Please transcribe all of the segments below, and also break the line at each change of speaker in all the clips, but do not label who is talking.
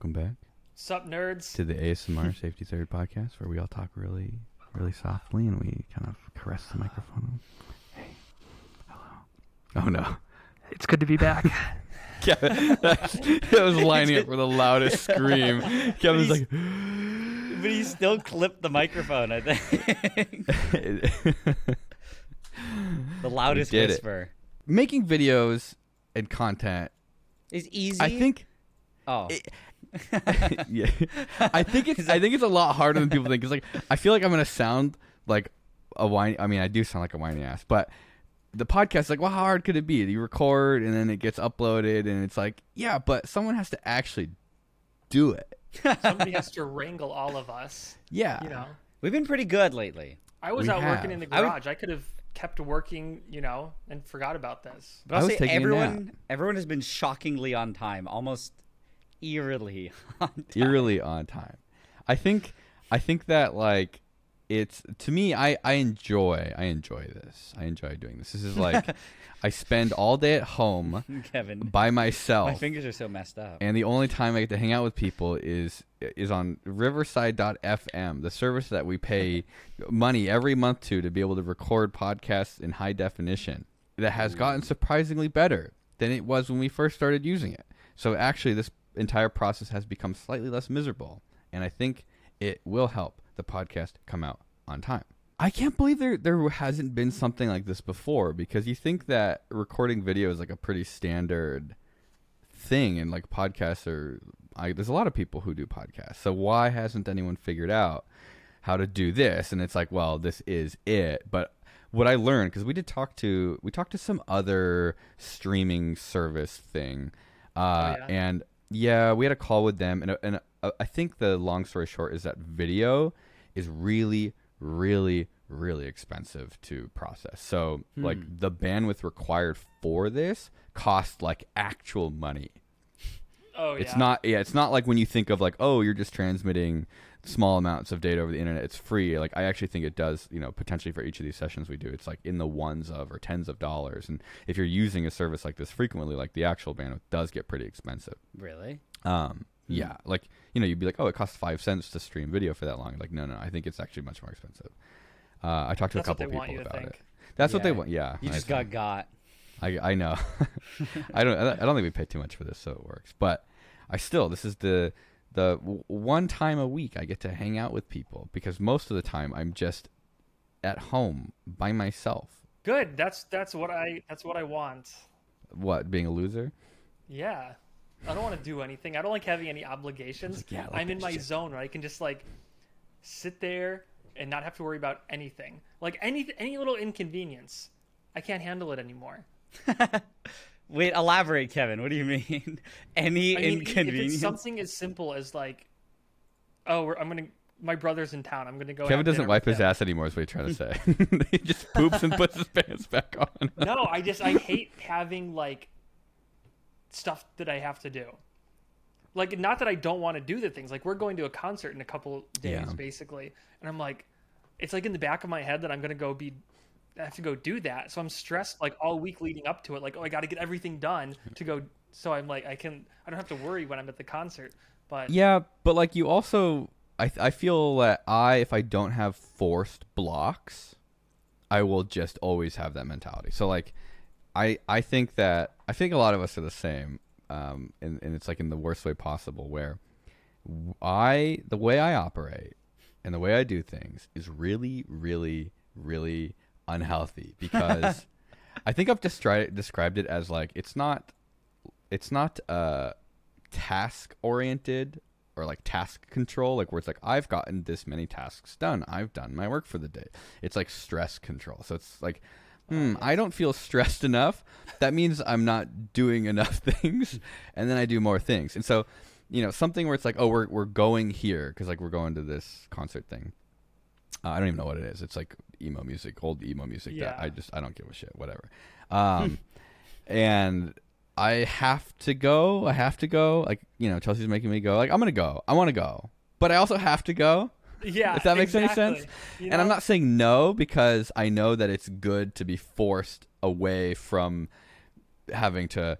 welcome back
Sup, nerds?
to the ASMR Safety Third podcast, where we all talk really, really softly and we kind of caress the microphone. Hey, hello. Oh no,
It's good to be back.
Kevin, that was lining up for the loudest scream. Kevin's like,
But he still clipped the microphone, I think. the loudest
did it.
whisper.
making videos and content.
Is easy.
I think
Oh.
yeah. I think it's I think it's a lot harder than people think. Cause like I feel like I'm gonna sound like a whiny. I mean, I do sound like a whiny ass, but the podcast like, well, how hard could it be? You record and then it gets uploaded, and it's like, yeah, but someone has to actually do it.
Somebody has to wrangle all of us.
Yeah,
You know,
We've been pretty good lately.
I was
We
out working in
have.
the
I would-
garage. I, could have kept working, you know, and forgot about this.
But
I
I'll
was
say everyone everyone has been shockingly on time, almost eerily on time.
eerily on time. I think I think that like it's to me I I enjoy I enjoy this. I enjoy doing this. This is like I spend all day at home
Kevin.
by myself.
My fingers are so messed up.
and the only time I get to hang out with people is is on Riverside.fm, the service that we pay money every month to to be able to record podcasts in high definition. That has gotten surprisingly better than it was when we first started using it. So actually, this entire process has become slightly less miserable, and I think it will help the podcast come out on time. I can't believe there there hasn't been something like this before because you think that recording video is like a pretty standard thing and like podcasts are I, there's a lot of people who do podcasts so why hasn't anyone figured out how to do this and it's like well this is it but what i learned because we did talk to we talked to some other streaming service thing uh,
yeah?
and yeah we had a call with them and, and uh, i think the long story short is that video is really really really expensive to process. So like the bandwidth required for this cost like actual money.
Oh, yeah.
it's not yeah, it's not like when you think of like, oh, you're just transmitting small amounts of data over the internet. It's free. Like I actually think it does, you know, potentially for each of these sessions we do, it's like in the ones of or tens of dollars. And if you're using a service like this frequently, like the actual bandwidth does get pretty expensive.
Really?
Um yeah, like you know, you'd be like, oh, it costs five cents to stream video for that long. Like, no, no, I think it's actually much more expensive. Uh, I talked to
That's
a couple people about
think.
it. That's what they want. Yeah,
You just got got.
I I know. I don't I don't think we pay too much for this, so it works. But I still this is the the w- one time a week I get to hang out with people because most of the time I'm just at home by myself.
Good. That's that's what I that's what I want.
What being a loser?
Yeah. I don't want to do anything. I don't like having any obligations.
like, yeah, like
I'm in my
shit.
zone where I can just like sit there and not have to worry about anything. Like any any little inconvenience, I can't handle it anymore.
Wait, elaborate, Kevin. What do you mean? Any
I mean, if
inconvenience?
it's something as simple as like, oh, we're, I'm gonna my brother's in town. I'm gonna go.
Kevin doesn't wipe his
him.
ass anymore. Is what you're trying to say. he just poops and puts his pants back on.
No, I just I hate having like stuff that I have to do. Like not that I don't want to do the things. Like we're going to a concert in a couple days
Yeah.
basically. And I'm like it's like in the back of my head that I'm going to go be I have to go do that. So I'm stressed like all week leading up to it like oh I got to get everything done to go so I'm like I can I don't have to worry when I'm at the concert. But
Yeah, but like you also, I I feel that I if I don't have forced blocks, I will just always have that mentality. So like, I I think that I think a lot of us are the same, um, and and it's like in the worst way possible where I, the way I operate and the way I do things is really really really unhealthy because I think I've destri- described it as like it's not it's not uh task oriented or like task control like where it's like I've gotten this many tasks done. I've done my work for the day. It's like stress control. So it's like hmm I don't feel stressed enough. That means I'm not doing enough things and then I do more things. And so you know something where it's like oh we're we're going here because like we're going to this concert thing. Uh, I don't even know what it is. It's like emo music old emo music that
Yeah.
I just I don't give a shit whatever um and I have to go. I have to go. Like you know, Chelsea's making me go. Like I'm gonna go. I want to go, but I also have to go.
yeah,
if that makes any sense.
You
And I'm not saying no because I know that it's good to be forced away from having to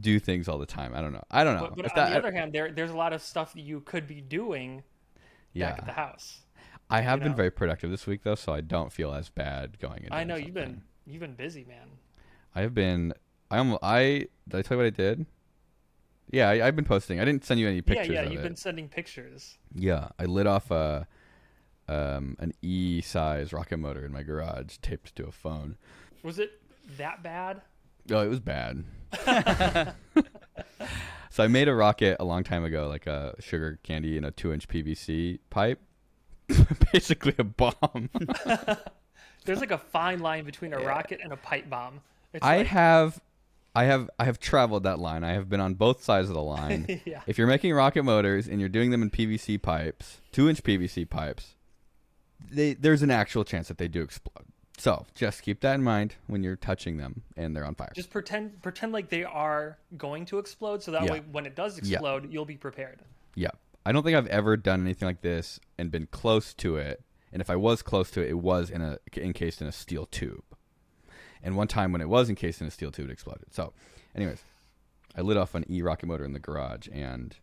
do things all the time. I don't know. I don't know.
But, but on
that-
the other hand, there there's a lot of stuff that you could be doing
yeah,
back at the house.
I have
you
been
know.
very productive this week though, so I don't feel as bad going into.
I know you've been you've been busy, man.
I have been. I am. I did I tell you what I did? Yeah, I, I've been posting. I didn't send you any pictures
yeah, yeah, you've
it.
been sending pictures.
Yeah, I lit off a um, an E size rocket motor in my garage, taped to a phone.
Was it that bad?
Oh, it was bad. so I made a rocket a long time ago, like a sugar candy in a two inch PVC pipe. Basically a bomb.
There's like a fine line between a rocket and a pipe bomb. It's
I
like,
have I have I have traveled that line. I have been on both sides of the line.
yeah.
If you're making rocket motors and you're doing them in PVC pipes, two inch PVC pipes, they, there's an actual chance that they do explode. So just keep that in mind when you're touching them and they're on fire.
Just pretend pretend like they are going to explode, so that
Yeah.
way when it does explode, you'll be prepared.
yeah. I don't think I've ever done anything like this and been close to it. And if I was close to it, it was in a encased in a steel tube. And one time when it was encased in a steel tube, it exploded. So, anyways, I lit off an E rocket motor in the garage, and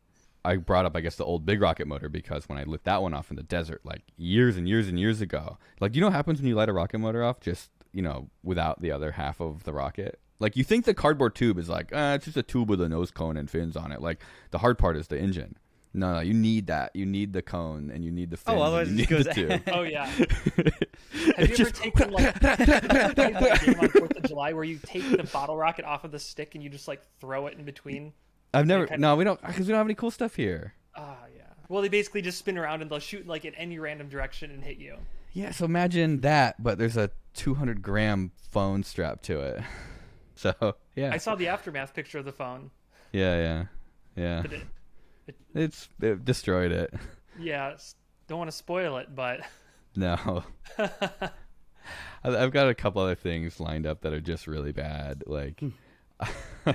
I brought up, I guess, the old big rocket motor because when I lit that one off in the desert, like years and years and years ago, like you know what happens when you light a rocket motor off, just you know, without the other half of the rocket. Like you think the cardboard tube is like, uh, it's just a tube with a nose cone and fins on it. Like the hard part is the engine. No, no, you need that. You need the cone and you need the fins.
Oh, otherwise it goes-
Oh yeah. Have you ever taken like that game on Fourth of July where you take the bottle rocket off of the stick and you just like throw it in between?
I've never. No, we don't because we don't have any cool stuff here.
Ah, yeah. Well, they basically just spin around and they'll shoot like in any random direction and hit you.
Yeah, so imagine that, but there's a 200 gram phone strapped to it. So yeah,
I saw the aftermath picture of the phone.
yeah, yeah, yeah.
But it,
It's it destroyed it.
yeah, don't want to spoil it, but
No, I- I've got a couple other things lined up that are just really bad, like hmm.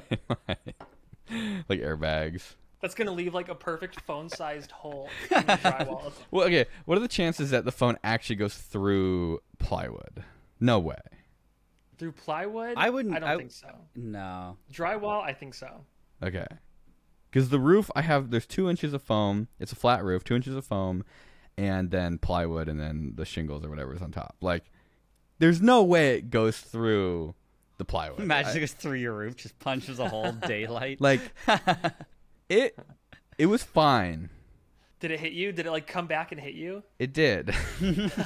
like airbags.
that's gonna leave like a perfect phone-sized hole in the drywall.
Well, okay. What are the chances that the phone actually goes through plywood? No way.
Through plywood?
I wouldn't-
I don't
I-
think so.
No.
Drywall? I think so.
Okay. Because the roof, I have there's two inches of foam. It's a flat roof, two inches of foam, and then plywood, and then the shingles or whatever is on top. Like, there's no way it goes through the plywood.
Imagine it goes through your roof, just punches a hole daylight.
like it. It was fine.
Did it hit you? Did it like come back and hit you?
It did.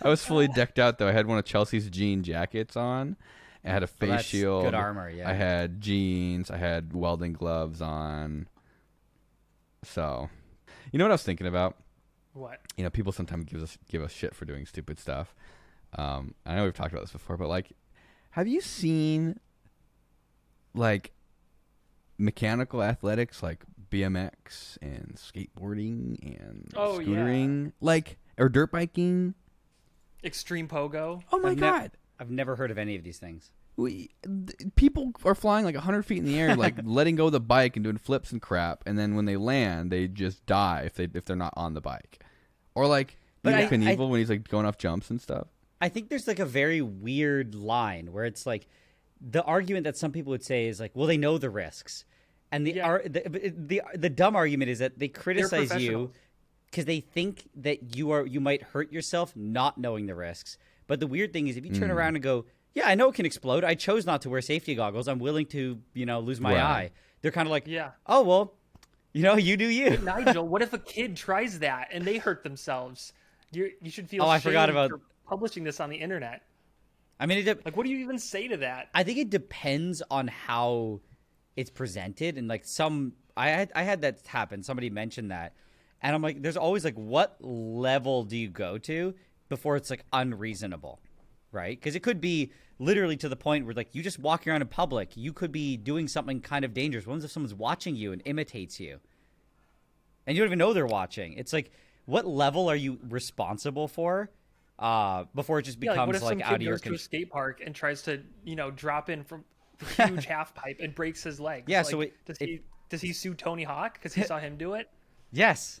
I was fully decked out though. I had one of Chelsea's jean jackets on. I had a face shield.
good armor, yeah.
I had jeans. I had welding gloves on. So, you know what I was thinking about?
What?
You know, people sometimes give us give us shit for doing stupid stuff. Um, I know we've talked about this before, but like, have you seen like mechanical athletics like BMX and skateboarding and
Oh, yeah.
scootering, like or dirt biking?
Extreme pogo?
Oh my
I've
god!
I've never heard of any of these things.
we, th- people are flying like 100 feet in the air like letting go of the bike and doing flips and crap and then when they land they just die if they if they're not on the bike or like
But
but
I-
Knievel when he's like going off jumps and stuff
I think there's like a very weird line where it's like the argument that some people would say is like, well, they know the risks, and the
Yeah.
ar- the, the the dumb argument is that they criticize you because they think that you are you might hurt yourself not knowing the risks. But the weird thing is, if you turn hmm. around and go, "Yeah, I know it can explode. I chose not to wear safety goggles. I'm willing to, you know, lose my
Right.
eye." They're kind of like,
Yeah.
"Oh well, you know, you do you."
Nigel, what if a kid tries that and they hurt themselves? You you should feel
Oh, I forgot about-
for publishing this on the internet.
I mean, it, de-
Like, what do you even say to that?
I think it depends on how it's presented and like some I had I had that happen. Somebody mentioned that. And I'm like there's always like what level do you go to before it's like unreasonable? Right? Cuz it could be literally to the point where like you just walk around in public, you could be doing something kind of dangerous. What if someone's watching you and imitates you? And you don't even know they're watching. It's like what level are you responsible for? Uh, before it just
Yeah, like, what
becomes
if
like,
some
out of
kid
your
goes to a skate park and tries to, you know, drop in from the huge half pipe and breaks his leg?
Yeah, so it-
does
it-
he does he sue Tony Hawk because he saw him do it?
Yes.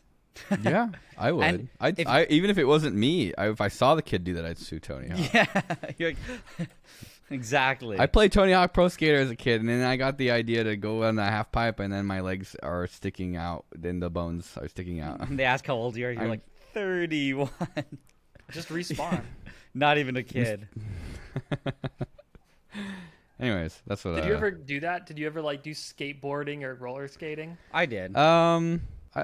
Yeah, I would.
And
I,
if-
I even if it wasn't me, I, if I saw the kid do that, I'd sue Tony Hawk.
Yeah, you're like, exactly.
I played Tony Hawk Pro Skater as a kid, and then I got the idea to go on the half pipe, and then my legs are sticking out, then the bones are sticking out.
they ask how old you are. You're
I'm-
like 31.
Just respawn.
Not even a kid.
Anyways, that's what.
I did
uh,
you ever do that? Did you ever like do skateboarding or roller skating?
I did.
Um,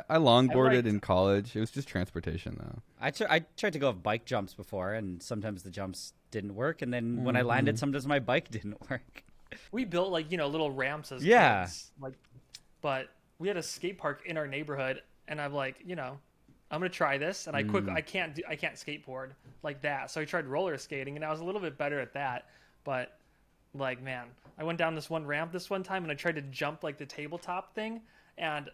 I, I longboarded
liked-
in college. It was just transportation, though.
I tr- I tried to go off bike jumps before, and sometimes the jumps didn't work. And then when I
Mm-hmm.
landed, sometimes my bike didn't work.
We built like you know little ramps as
Yeah.
kids, like, but we had a skate park in our neighborhood, and I'm like, you know, I'm gonna try this, and I quick,
Mm.
I can't do, I can't skateboard like that, so I tried roller skating, and I was a little bit better at that, but like man, I went down this one ramp this one time, and I tried to jump like the tabletop thing, and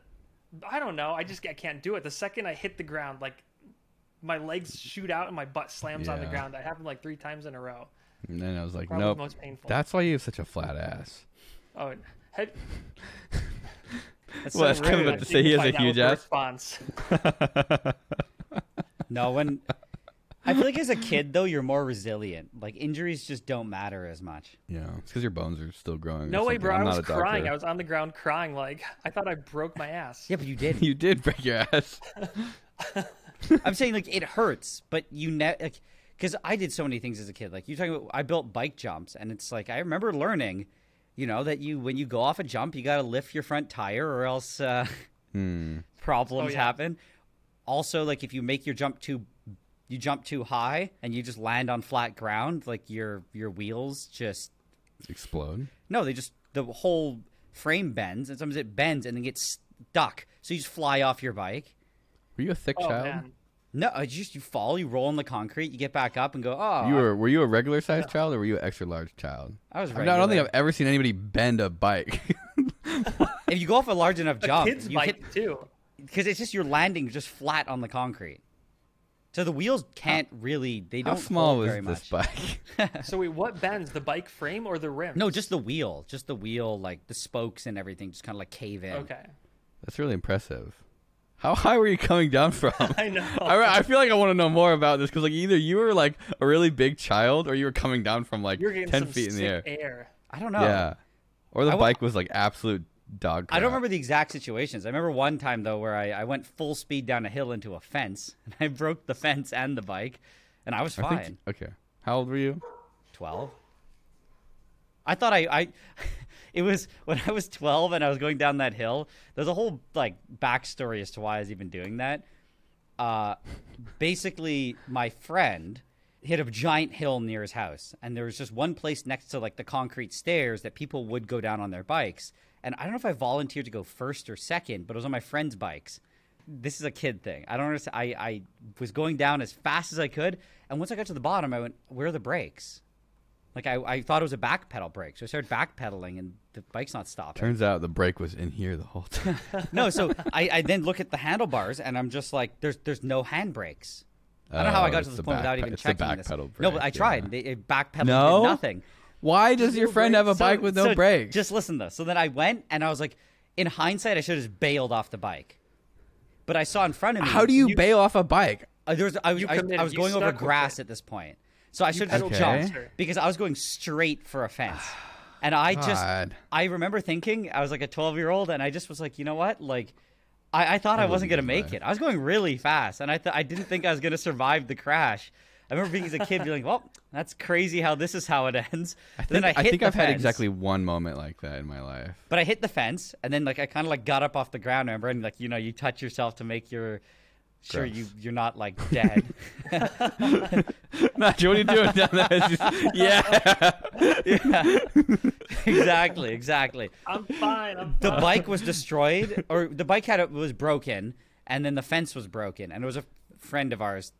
I don't know, I just I can't do it. The second I hit the ground, like my legs shoot out and my butt slams on the ground. That happened like three times in a row.
And then I was like,
Probably
nope.
most painful.
That's why you have such a flat ass.
Oh, have,
That's
Well,
so
that's kind of
rude.
about to say he has a huge ass.
Response.
No, when I feel like as a kid though, you're more resilient. Like injuries just don't matter as much.
Yeah, it's because your bones are still growing.
No way, bro!
I'm
I was crying. I was on the ground crying. Like I thought I broke my ass.
Yeah, but you did.
You did break your ass.
I'm saying like it hurts, but you ne- like because I did so many things as a kid. Like you talking about, I built bike jumps, and it's like I remember learning, you know, that you when you go off a jump, you got to lift your front tire, or else uh,
Hmm.
problems
Oh, yeah.
happen. Also, like if you make your jump too, you jump too high, and you just land on flat ground, like your your wheels just
Explode.
no, they just the whole frame bends, and sometimes it bends and then gets stuck, so you just fly off your bike.
Were you a thick
Oh
child?
man,
No, it's just you fall, you roll on the concrete, you get back up and go, oh,
You were were you a regular sized child or were you an extra large child?
I was
I, I don't think. I've ever seen anybody bend a bike.
If you go off a large enough
a
jump,
kid's
you
bike too.
because it's just you're landing just flat on the concrete. So the wheels can't really they don't
small
hold
was
very
this
much.
bike?
So wait, what bends? The bike frame or the rim?
No, just the wheel, just the wheel, like the spokes and everything, just kind of like cave in.
okay.
That's really impressive. How high were you coming down from?
I know.
I, I feel like I want to know more about this because like either you were like a really big child or you were coming down from like ten feet in the air.
air.
I don't know.
Yeah, or the
I wa-
bike was like absolute dog.
I don't remember the exact situations. I remember one time though where I, I went full speed down a hill into a fence and I broke the fence and the bike, and I was
I
fine.
think, okay, how old were you?
12 i thought i i it was when i was 12 and i was going down that hill there's a whole like backstory as to why i was even doing that uh basically my friend hit a giant hill near his house and there was just one place next to like the concrete stairs that people would go down on their bikes and i don't know if i volunteered to go first or second but it was on my friend's bikes this is a kid thing. I don't understand. I, I was going down as fast as I could, and once I got to the bottom, I went, "Where are the brakes?" Like I, I thought it was a back pedal brake, so I started backpedaling, and the bike's not stopping.
Turns out the brake was in here the whole time.
no, so I, I then look at the handlebars, and I'm just like, "There's there's no handbrakes." I don't know how I
Oh,
got to this
the
point without
back
even
it's the
checking
back
this.
pedal
no, but I tried.
yeah.
It backpedaling
No?
did nothing.
Why does your friend have a
brakes.
bike
So-
with no
so
brakes?
Just listen though. So then I went, and I was like, in hindsight, I should have just bailed off the bike. But I saw in front of me.
How do you, bail off a bike?
Uh, there was, I was, I. I was going over grass at this point, so I should have just
Okay.
jumped because I was going straight for a fence, and I just
God.
I remember thinking I was like a twelve year old, and I just was like, you know what, like. I, I thought I,
I
wasn't gonna make
that.
it. I was going really fast, and I th- I didn't think I was gonna survive the crash. I remember being as a kid, being like, "Well, that's crazy how this is how it ends."
I think,
then I,
I
hit
think
the
I've had exactly one moment like that in my life.
But I hit the fence, and then like I kind of like got up off the ground. Remember, and like you know, you touch yourself to make your sure
Gross.
you you're not like dead.
Nigel, what are you doing down there? Just- yeah.
yeah, exactly, exactly.
I'm fine. I'm
The bike was destroyed, or the bike had it was broken, and then the fence was broken, and it was a friend of ours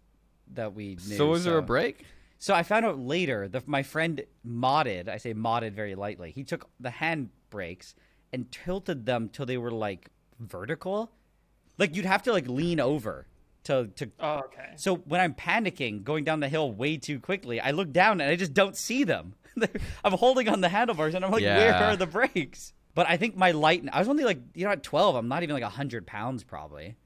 that we knew.
So was there a break?
So I found out later that my friend modded. I say modded very lightly. He took the hand brakes and tilted them till they were like vertical, like you'd have to like lean over to to.
Oh, okay.
So when I'm panicking, going down the hill way too quickly, I look down and I just don't see them. I'm holding on the handlebars and I'm like, where are the brakes? But I think my light. I was only like, you know, at 12, I'm not even like 100 pounds probably.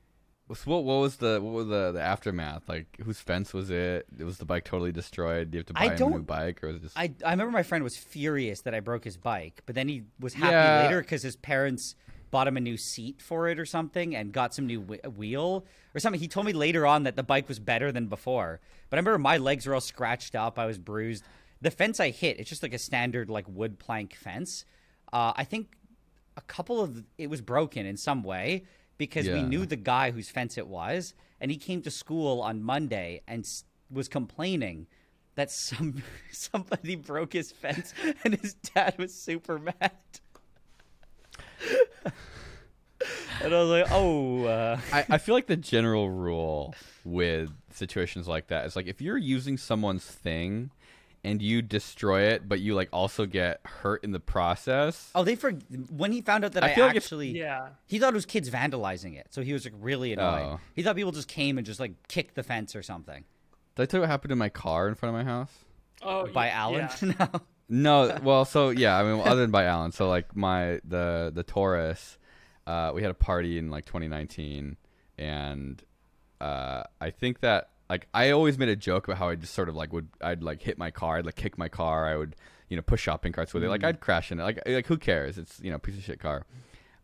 So what, what was the what was the, the aftermath? Like whose fence was it? It was the bike totally destroyed. Do you have to buy
I
a new bike or was it just
I, I remember my friend was furious that I broke his bike, but then he was happy
Yeah.
later because his parents bought him a new seat for it or something and got some new wh- wheel or something. He told me later on that the bike was better than before. But I remember my legs were all scratched up. I was bruised. The fence I hit, it's just like a standard like wood plank fence. Uh, I think a couple of it was broken in some way because we knew the guy whose fence it was, and he came to school on Monday and s- was complaining that some somebody broke his fence, and his dad was super mad. and I was like, "Oh, uh,
I, I feel like the general rule with situations like that is like if you're using someone's thing and you destroy it, but you like also get hurt in the process.
oh." They for when he found out that
I
I,
feel like
actually,
Yeah.
he thought it was kids vandalizing it, so he was like really annoyed.
Oh.
He thought people just came and just like kicked the fence or something.
Did I tell you what happened to my car in front of my house?
Oh,
By
y-
Allen,
yeah.
no.
No, well, so yeah, I mean, other than by Allen, so like my the the Taurus, uh, we had a party in like 2019, and uh, I think that like I always made a joke about how I just sort of like would I'd like hit my car, I'd like kick my car, I would you know push shopping carts with it, like I'd crash in it, like like who cares? It's you know piece of shit car,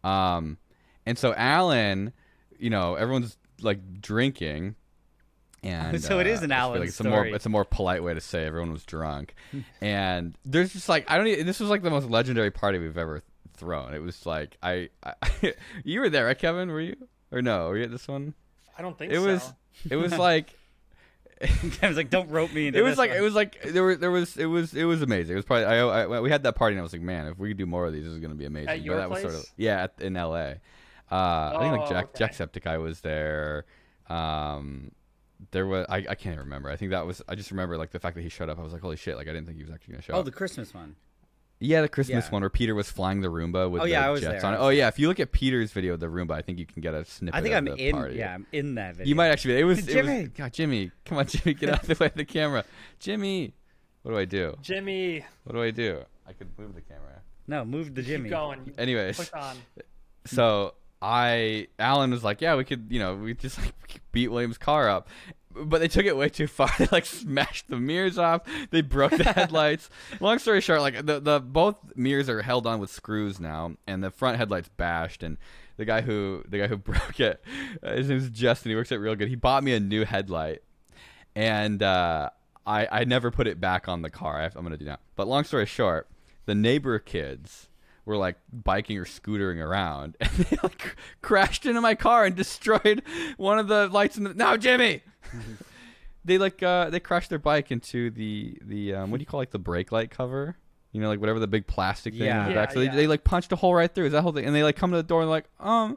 um, and so Allen, you know, everyone's like drinking. And
So it is
uh,
an
I
Allen
like it's a more
story.
it's a more polite way to say everyone was drunk, and there's just like I don't. Even, this was like the most legendary party we've ever thrown. It was like I, I you were there, right, Kevin? Were you or no? Were you at this one?
I don't think
It
so.
was it was like
I was like, "Don't rope me into
it was
this
like
one."
it was like there was there was it was it was amazing. It was probably I, I we had that party and I was like, man, if we could do more of these, this is gonna be amazing.
At your
but that was sort
place?
of yeah at, in L.A. Uh, I think like
Oh,
Jack
okay.
Jacksepticeye was there. Um, there was I, I can't even remember. I think that was I just remember like the fact that he showed up. I was like, holy shit! Like I didn't think he was actually gonna show up.
oh,
up.
the Christmas one.
Yeah, the Christmas
Yeah.
one where Peter was flying the Roomba with
Oh,
the
yeah, I was
jets
there.
on it. Oh yeah, if you look at Peter's video of the Roomba, I think you can get a snippet.
I think
of
I'm
the
in.
Party.
Yeah, I'm in that video.
You might actually. It was. It
Jimmy.
was God, Jimmy, come on, Jimmy, get out of the way of the camera. Jimmy, what do I do?
Jimmy,
What do I do? I could move the camera.
No, move the Jimmy.
keep going.
Anyways,
Push on.
so I Allen was like, yeah, we could, you know, we just like beat William's car up. But they took it way too far. They like smashed the mirrors off. They broke the headlights. Long story short, like the the both mirrors are held on with screws now, and the front headlights bashed. And the guy who the guy who broke it, uh, his name's Justin. He works at Real Good. He bought me a new headlight, and uh, I I never put it back on the car. I, I'm gonna do now. But long story short, the neighbor kids were like biking or scootering around, and they like crashed into my car and destroyed one of the lights in the. Now, Jimmy. they like uh they crashed their bike into the the um what do you call like the brake light cover you know like whatever the big plastic thing in
Yeah.
the back
Yeah,
so they,
yeah.
they like punched a hole right through is that whole thing and they like come to the door and like um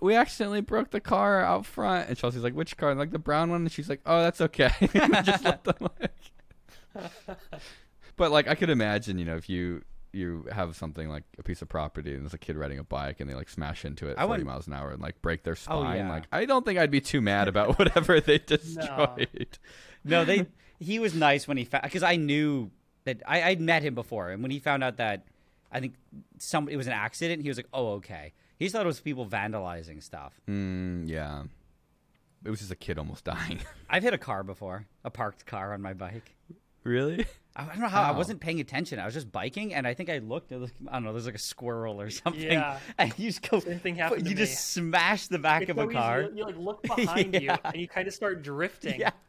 we accidentally broke the car out front and chelsea's like which car and like the brown one and she's like oh that's okay just let them like but like i could imagine you know if you you have something like a piece of property and there's a kid riding a bike and they like smash into it
I
40
wouldn't-
miles an hour and like break their
Oh,
spine
yeah.
like i don't think i'd be too mad about whatever they destroyed
No, they. he was nice when he found because I knew that I I'd met him before, and when he found out that I think some it was an accident, he was like, "Oh, okay." He thought it was people vandalizing stuff.
Mm, yeah. It was just a kid almost dying.
I've hit a car before, a parked car on my bike.
Really?
I I don't know how I wasn't paying attention. I was just biking, and I think I looked. it was- I don't know. There's like a squirrel or something.
Yeah.
And you just go.
Same thing happened to
You
me.
just smash the back
It's
of a
so easy.
car.
You, you, like look behind you and you kind of start drifting.
Yeah.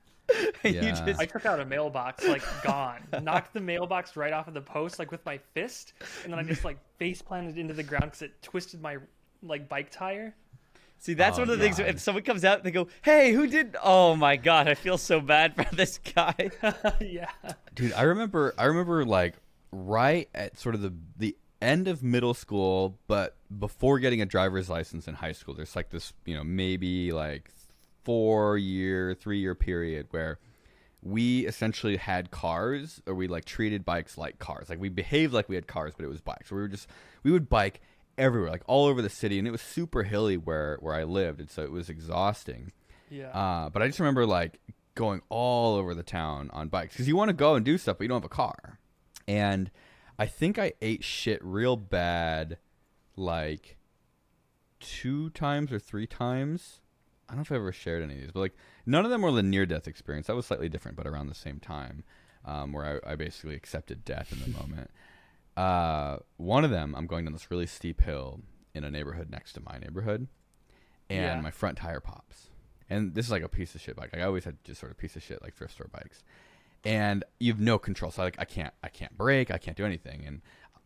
Yeah.
You just
I took out a mailbox, like gone. Knocked the mailbox right off of the post, like with my fist, and then I just like face planted into the ground because it twisted my like bike tire.
See, that's
Oh,
one of the things.
God.
If someone comes out, they go, "Hey, who did?" Oh my god, I feel so bad for this guy.
yeah.
Dude, I remember I remember like right at sort of the the end of middle school, but before getting a driver's license in high school, there's like this, you know, maybe like 4 year, 3 year period where we essentially had cars or we like treated bikes like cars. Like we behaved like we had cars, but it was bikes. we were just we would bike everywhere, like all over the city, and it was super hilly where where I lived, and so it was exhausting.
Yeah.
Uh, but I just remember like going all over the town on bikes because you want to go and do stuff, but you don't have a car. And I think I ate shit real bad, like two times or three times I don't know if I ever shared any of these, but like none of them were the near death experience. That was slightly different, but around the same time, um, where I, I basically accepted death in the moment. Uh, one of them, I'm going down this really steep hill in a neighborhood next to my neighborhood, and
Yeah.
my front tire pops. And this is like a piece of shit bike. I always had just sort of piece of shit like thrift store bikes, and you have no control. So like I can't, I can't brake, I can't do anything, and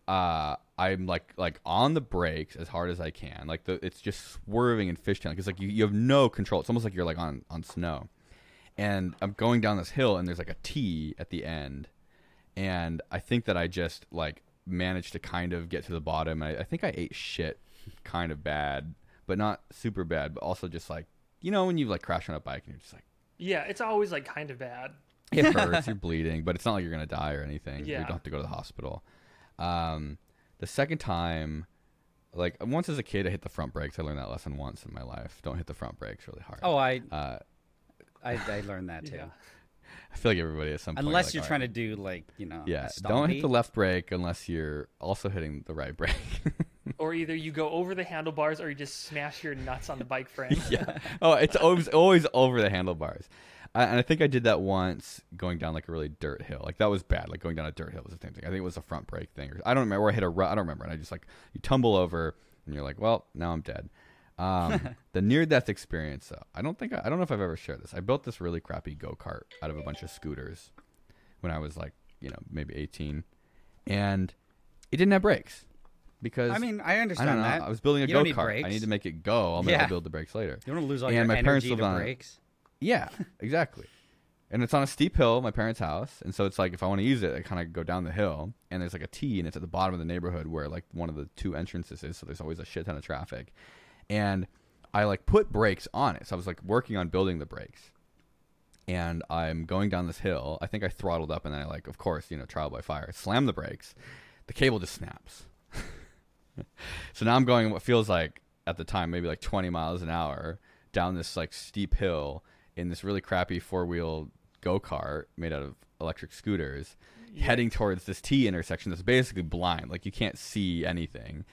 uh, I'm like like on the brakes as hard as I can. Like the it's just swerving and fishtailing because like you, you have no control. It's almost like you're like on on snow, and I'm going down this hill and there's like a T at the end, and I think that I just like managed to kind of get to the bottom. I, I think I ate shit kind of bad, but not super bad, but also just like you know when you like crash on a bike and you're just like
Yeah, it's always like kind of bad.
it hurts, you're bleeding, but it's not like you're gonna die or anything.
Yeah.
You don't have to go to the hospital. Um, the second time, like once as a kid, I hit the front brakes. I learned that lesson once in my life. Don't hit the front brakes really hard.
Oh, I
Uh,
I, I learned that too.
Yeah.
I feel like everybody at some point.
Unless
like,
you're
all
trying to do like you know.
Yeah,
a
don't hit the left brake unless you're also hitting the right brake.
Or either you go over the handlebars or you just smash your nuts on the bike frame.
yeah. Oh, it's always always over the handlebars. I, and I think I did that once going down like a really dirt hill. Like that was bad. Like going down a dirt hill was the same thing. I think it was a front brake thing. Or, I don't remember. Or I hit a rut. I don't remember. And I just like you tumble over and you're like, well, now I'm dead. Um, the near death experience. Though, I don't think I, I don't know if I've ever shared this. I built this really crappy go kart out of a bunch of scooters when I was like you know maybe 18, and it didn't have brakes because
I mean, I
I
understand
don't know.
that.
I was building a go kart. I need to make it go. I'll maybe
Yeah.
build the brakes later.
You want to lose all
And
your
my parents
energy
live
to
on-
brakes.
Yeah, exactly. And it's on a steep hill, my parents' house, and so it's like if I want to use it, I kind of go down the hill, and there's like a T, and it's at the bottom of the neighborhood where like one of the two entrances is, so there's always a shit ton of traffic, and I like put brakes on it, so I was like working on building the brakes, and I'm going down this hill. I think I throttled up, and then I like, of course, you know, trial by fire, slam the brakes, the cable just snaps. so now I'm going what feels like at the time maybe like 20 miles an hour down this like steep hill in this really crappy four wheel go kart made out of electric scooters, heading towards this T intersection that's basically blind. Like you can't see anything.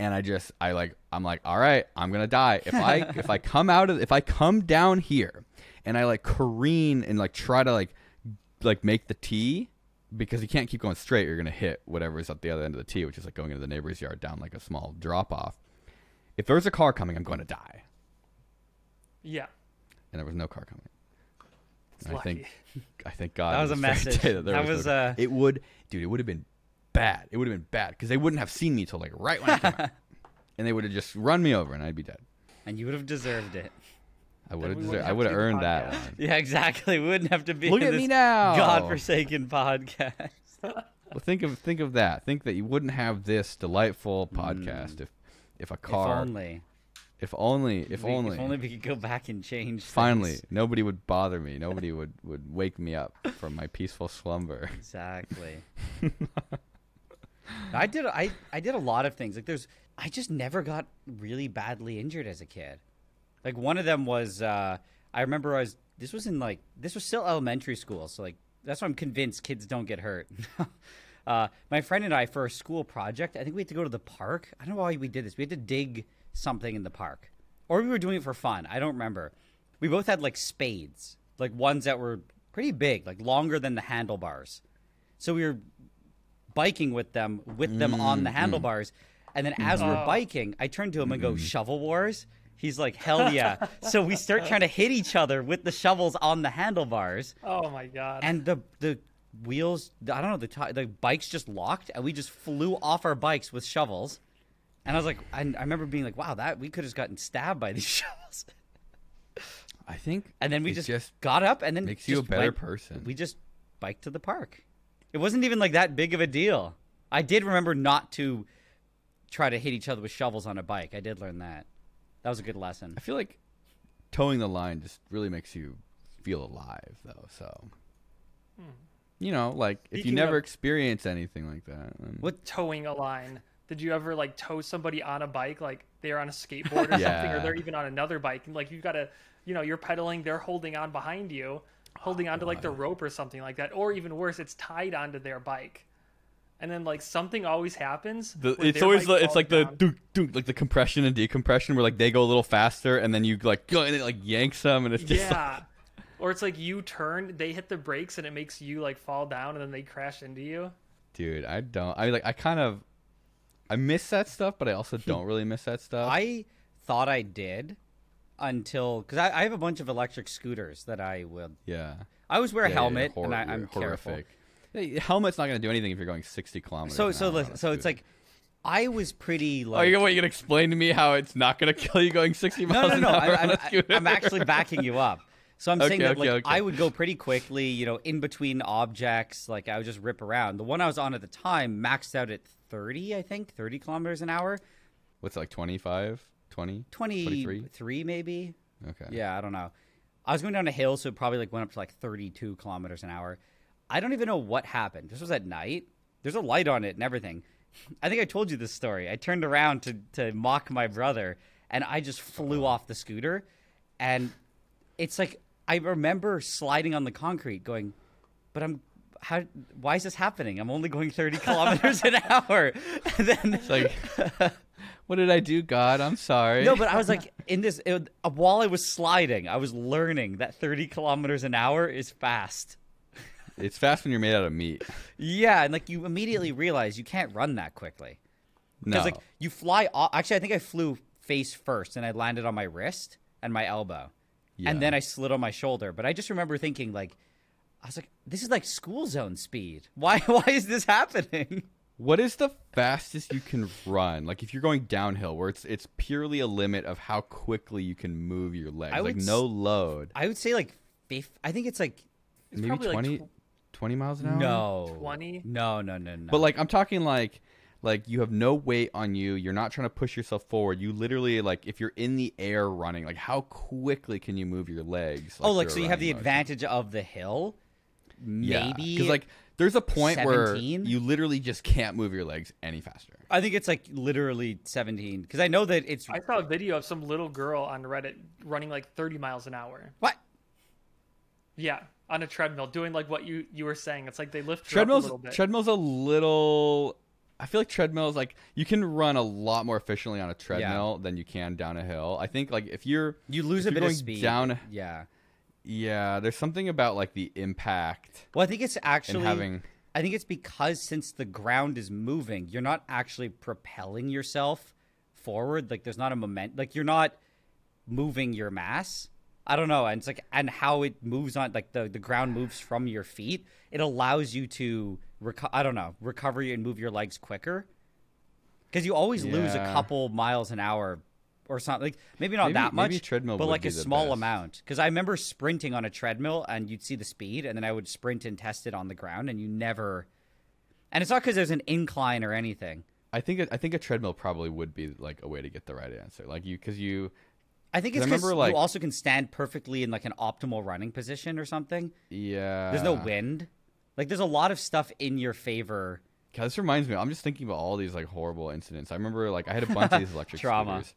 And I just I like I'm like, all right, I'm gonna die. If I if I come out of if I come down here and I like careen and like try to like like make the T because you can't keep going straight, you're gonna hit whatever's at the other end of the T, which is like going into the neighbor's yard down like a small drop off. If there's a car coming, I'm going to die.
Yeah.
And there was no car coming. I think I think God
That was a message. That
no
was, uh,
it would dude, it would have been bad. It would have been bad because they wouldn't have seen me till like right when I came out. And they would have just run me over and I'd be dead.
and you would have deserved it.
I would have deserved, I would have earned that one.
Yeah, exactly. We wouldn't have to be
Look at
this
me now.
godforsaken podcast.
Well, think of think of that. Think that you wouldn't have this delightful podcast mm. if if a
if
car
only.
if only if
we,
only
If only we could go back and change.
finally
things.
nobody would bother me. Nobody would would wake me up from my peaceful slumber.
Exactly. I did. I I did a lot of things. Like there's. I just never got really badly injured as a kid. Like one of them was. uh I remember I was. This was in like. This was still elementary school. So like that's why I'm convinced kids don't get hurt. uh, my friend and I for a school project. I think we had to go to the park. I don't know why we did this. We had to dig something in the park, or we were doing it for fun. I don't remember. We both had like spades, like ones that were pretty big, like longer than the handlebars. So we were biking with them, with them on the mm-hmm. handlebars. And then as we're
Oh.
biking, I turn to him and go, mm-hmm. Shovel Wars? He's like, Hell yeah. so we start trying to hit each other with the shovels on the handlebars.
Oh my god.
And the, the wheels, I don't know, the, ti the bikes just locked and we just flew off our bikes with shovels. And I was like, I, I remember being like, wow, that we could have gotten stabbed by these shovels.
I think
And then we just,
just
got up and then
makes you a better
went-
person.
We just biked to the park. It wasn't even like that big of a deal. I did remember not to try to hit each other with shovels on a bike. I did learn that. That was a good lesson.
I feel like towing the line just really makes you feel alive, though. So, hmm. you know, like if you never
of-
experience anything like that, then
What?
towing a line. Did you ever like tow somebody on a bike, like they're on a skateboard or something, or they're even on another bike? And like you've gotta, you know, you're pedaling, they're holding on behind you, holding onto like the rope or something like that, or even worse, it's tied onto their bike, and then like something always happens.
The, it's always the, it's
falls
like the
down.
dunk, dunk, like the compression and decompression where like they go a little faster and then you like go and it like yanks them and it's just like,
yeah. Or it's like you turn, they hit the brakes, and it makes you like fall down, and then they crash into you.
dude, I don't. I like I kind of I miss that stuff, but I also don't really miss that stuff.
I thought I did until because I, I have a bunch of electric scooters that I will.
yeah.
I always wear a
Yeah, yeah,
helmet
hor-
and I, I'm careful.
Hey, helmet's not going to do anything if you're going 60 kilometers.
So so listen, so it's like I was pretty
Oh,
like.
you what? You gonna explain to me how it's not gonna kill you going 60
no,
miles
no, no.
hour
I,
on a
I'm,
scooter?
I'm actually backing you up. So I'm saying
Okay,
that like
okay, okay.
I would go pretty quickly, you know, in between objects. Like I would just rip around. The one I was on at the time maxed out at 30, I think, 30 kilometers an hour,
What's it, like 25, 20,
23 maybe.
Okay.
Yeah, I don't know. I was going down a hill, so it probably like went up to like 32 kilometers an hour. I don't even know what happened. This was at night. There's a light on it and everything. I think I told you this story. I turned around to to mock my brother, and I just flew uh-huh. off the scooter, and it's like I remember sliding on the concrete, going, "But I'm." How? Why is this happening? I'm only going 30 kilometers an hour, and then
It's like, what did I do, God? I'm sorry.
no, but I was like in this it, uh, while I was sliding, I was learning that 30 kilometers an hour is fast.
it's fast when you're made out of meat.
Yeah, and like you immediately realize you can't run that quickly
No.
because like you fly. Off, actually, I think I flew face first, and I landed on my wrist and my elbow,
Yeah.
and then I slid on my shoulder. But I just remember thinking like. I was like, "This is like school zone speed. Why? Why is this happening?"
What is the fastest you can run? Like if you're going downhill, where it's it's purely a limit of how quickly you can move your legs,
I
like
would
no load.
I would say like, I think it's like
It's
Maybe
probably like
20,
tw-
20 miles an hour.
no,
20?
No, no, no, no.
But like I'm talking like like you have no weight on you. You're not trying to push yourself forward. You literally like if you're in the air running, like how quickly can you move your legs?
oh, like so you have the
motion?
advantage of the hill. Maybe
because like there's a point
17?
where you literally just can't move your legs any faster.
I think it's like literally 17 because I know that it's
I saw a video of some little girl on Reddit running like 30 miles an hour.
what
Yeah, on a treadmill, doing like what you you were saying. It's like they lift her up a
Treadmills
little bit.
treadmills a little. I feel like treadmills like you can run a lot more efficiently on a treadmill than you can down a hill. I think like if you're
you lose
if
a
you're
bit of
going
speed
down-
Yeah.
Yeah, there's something about like the impact
Well, I think it's actually
having
I think it's because since the ground is moving, you're not actually propelling yourself forward. Like there's not a moment. Like you're not moving your mass. I don't know, and it's like and how it moves on. Like the the ground moves from your feet. It allows you to reco- I don't know recover and move your legs quicker. Because you always lose a couple miles an hour or something. Like maybe not
Maybe-
that much,
maybe treadmill
but like a small
best.
amount. Because I remember sprinting on a treadmill, and you'd see the speed, and then I would sprint and test it on the ground, and you never. And it's not because there's an incline or anything.
I think I think a treadmill probably would be like a way to get the right answer. Like you because you
I think it's because
like-
you also can stand perfectly in like an optimal running position or something.
yeah.
There's no wind. Like there's a lot of stuff in your favor.
God, this reminds me. I'm just thinking about all these like horrible incidents. I remember like I had a bunch of these electric
Trauma.
scooters.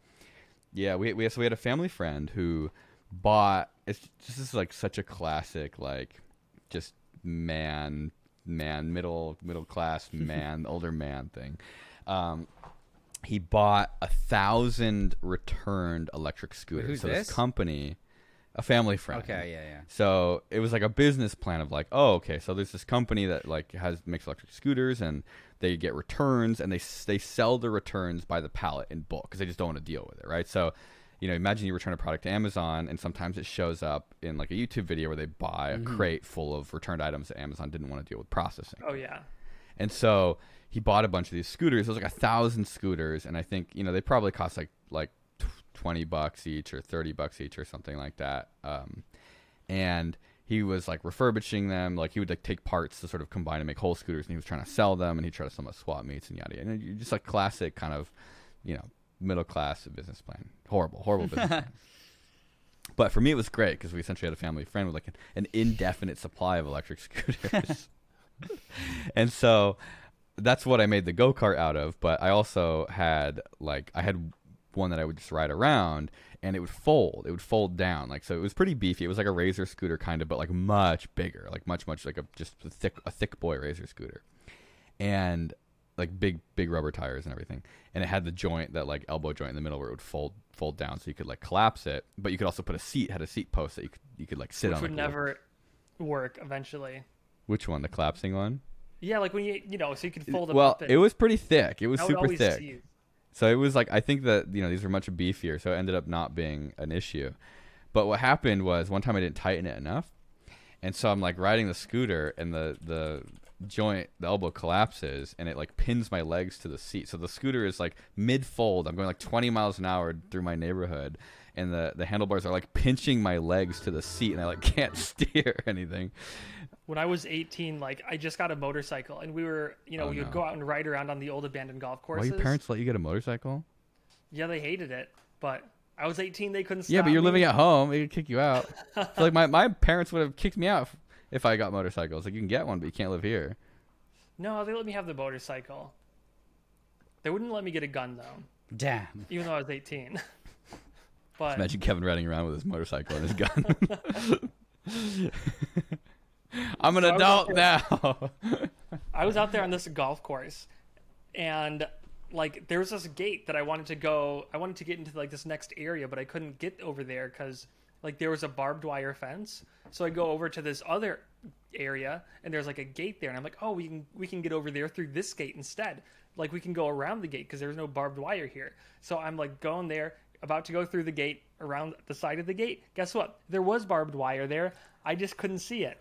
Yeah, we we so we had a family friend who bought. It's just this is like such a classic like just man man middle middle class man older man thing. Um, he bought a thousand returned electric scooters.
who's
so
this?
company, a family friend.
Okay, yeah, yeah.
So it was like a business plan of like, oh, okay, so there's this company that like has makes electric scooters and they get returns and they they sell the returns by the pallet in bulk because they just don't want to deal with it, right? So, you know, imagine you return a product to Amazon and sometimes it shows up in like a YouTube video where they buy a crate full of returned items that Amazon didn't want to deal with processing.
Oh yeah.
And so he bought a bunch of these scooters. It was like a thousand scooters, and I think you know they probably cost like like twenty bucks each or thirty bucks each or something like that. Um, and he was like refurbishing them. Like he would like take parts to sort of combine and make whole scooters, and he was trying to sell them, and he tried to sell them at swap meets and yada yada. And just like classic kind of, you know, middle class business plan. Horrible, horrible business plan. But for me, it was great because we essentially had a family friend with like an, an indefinite supply of electric scooters. and so that's what I made the go kart out of. But I also had like I had one that I would just ride around, and it would fold. It would fold down, like so. It was pretty beefy. It was like a razor scooter kind of, but like much bigger, like much much like a just a thick a thick boy razor scooter. and like big big rubber tires and everything. And it had the joint that like elbow joint in the middle where it would fold fold down, so you could like collapse it. But you could also put a seat had a seat post that you could you could like sit
which
on.
would
like, little-
never work eventually.
Which one? The collapsing one?
Yeah, like when you you know, so you could fold them
well,
up. And
it was pretty thick. It was
would
super thick. So it was like I think that you know these were much beefier, so it ended up not being an issue. But what happened was one time I didn't tighten it enough, and so I'm like riding the scooter, and the the joint, the elbow collapses, and it like pins my legs to the seat. So the scooter is like mid fold. I'm going like 20 miles an hour through my neighborhood, and the the handlebars are like pinching my legs to the seat, and I like can't steer anything.
When I was 18, like I just got a motorcycle, and we were, you know,
Oh,
we would
no.
go out and ride around on the old abandoned golf
Why
courses.
your parents let you get a motorcycle?
Yeah, they hated it, but I was 18. They couldn't.
Yeah, but you're
me.
living at home. They could kick you out. I feel like my, my parents would have kicked me out if, if I got motorcycles. Like you can get one, but you can't live here.
No, they let me have the motorcycle. They wouldn't let me get a gun though,
Damn.
even though I was 18. but
Imagine Kevin riding around with his motorcycle and his gun. I'm an
So
adult now.
I was out there on this golf course, and like there was this gate that I wanted to go. I wanted to get into like this next area, but I couldn't get over there because like there was a barbed wire fence. So I go over to this other area, and there's like a gate there, and I'm like, oh, we can we can get over there through this gate instead. Like we can go around the gate because there's no barbed wire here. So I'm like going there, about to go through the gate around the side of the gate. Guess what? There was barbed wire there. I just couldn't see it.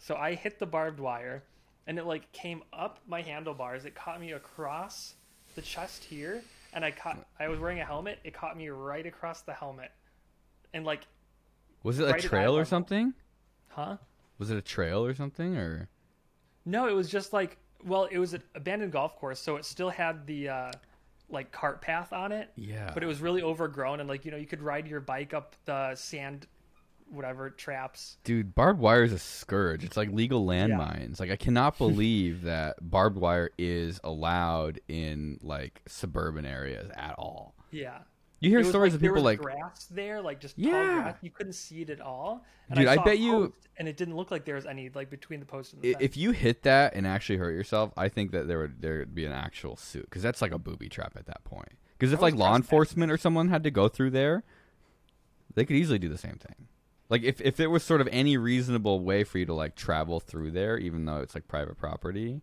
So I hit the barbed wire and it like came up my handlebars. It caught me across the chest here and I caught I was wearing a helmet. It caught me right across the helmet. And like,
Was it a
Right eye
trail or something?
huh?
Was it a trail or something? Or
No, it was just like well, it was an abandoned golf course, so it still had the uh like cart path on it.
yeah,
But it was really overgrown and like, you know, you could ride your bike up the sand whatever traps.
dude, barbed wire is a scourge. It's like legal landmines. Like I cannot believe that barbed wire is allowed in like suburban areas at all.
Yeah.
You hear stories
like,
of people like
grass there, like just
Yeah.
grass. You couldn't see it at all. And
Dude, I
a
bet you-
and it didn't look like there was any like between the post and the
I-
fence.
if you hit that and actually hurt yourself, I think that there would there would be an actual suit because that's like a booby trap at that point. Because if like law enforcement or someone had to go through there, they could easily do the same thing. Like if if there was sort of any reasonable way for you to like travel through there, even though it's like private property.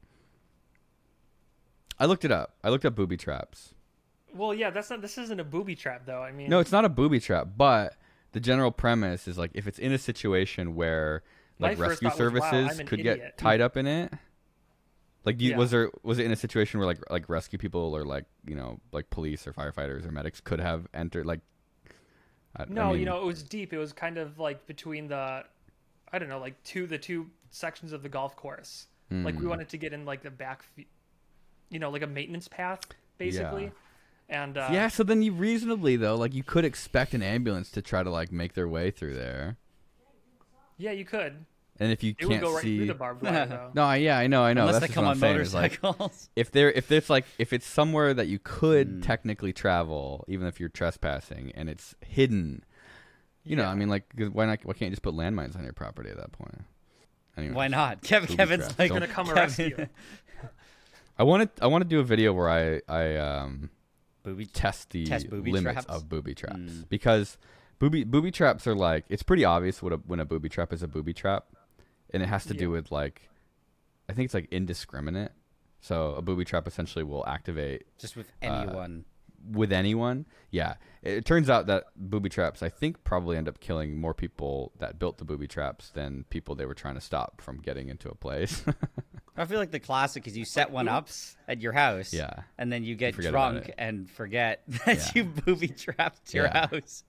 I looked it up. I looked up booby traps.
well, yeah, that's not. This isn't a booby trap, though. I mean,
No, it's not a booby trap, but the general premise is like if it's in a situation where like rescue
thought was, wow,
services could
idiot.
get tied up in it. Like, you,
Yeah.
was there was it in a situation where like like rescue people or like you know like police or firefighters or medics could have entered like? I, I
no,
mean,
you know, it was deep. It was kind of like between the, I don't know, like two the two sections of the golf course. Like we
Hmm.
wanted to get in like the back, you know, like a maintenance path, basically.
Yeah.
And uh,
yeah. So then you reasonably though like you could expect an ambulance to try to like make their way through there,
yeah, you could.
And if you
It
can't
go right
see,
through the barbed wire, though.
no, yeah, I know, I know.
Unless
That's
they come
what
on
I'm saying, is, like,
motorcycles.
if there if there's like if it's somewhere that you could
Hmm.
technically travel even if you're trespassing and it's hidden you know
Yeah.
i mean like why not why can't you just put landmines on your property at that point anyway
Why not? Kevin,
Booby
Kevin's
traps.
like
Don't-
Gonna come
Kevin-
arrest you.
i want to i want to do a video where i i um
Booby
test the
Test booby
limits
traps?
of booby traps
Mm.
because booby booby traps are like it's pretty obvious what a, when a booby trap is a booby trap and it has to do with like i think it's like indiscriminate so a booby trap essentially will activate
just with
Uh,
anyone.
with anyone. Yeah, it, it turns out that booby traps, I think, probably end up killing more people that built the booby traps than people they were trying to stop from getting into a place.
I feel like the classic is you set one up at your house.
yeah,
And then you get
about
drunk and forget that
Yeah.
you booby trapped your
Yeah.
house.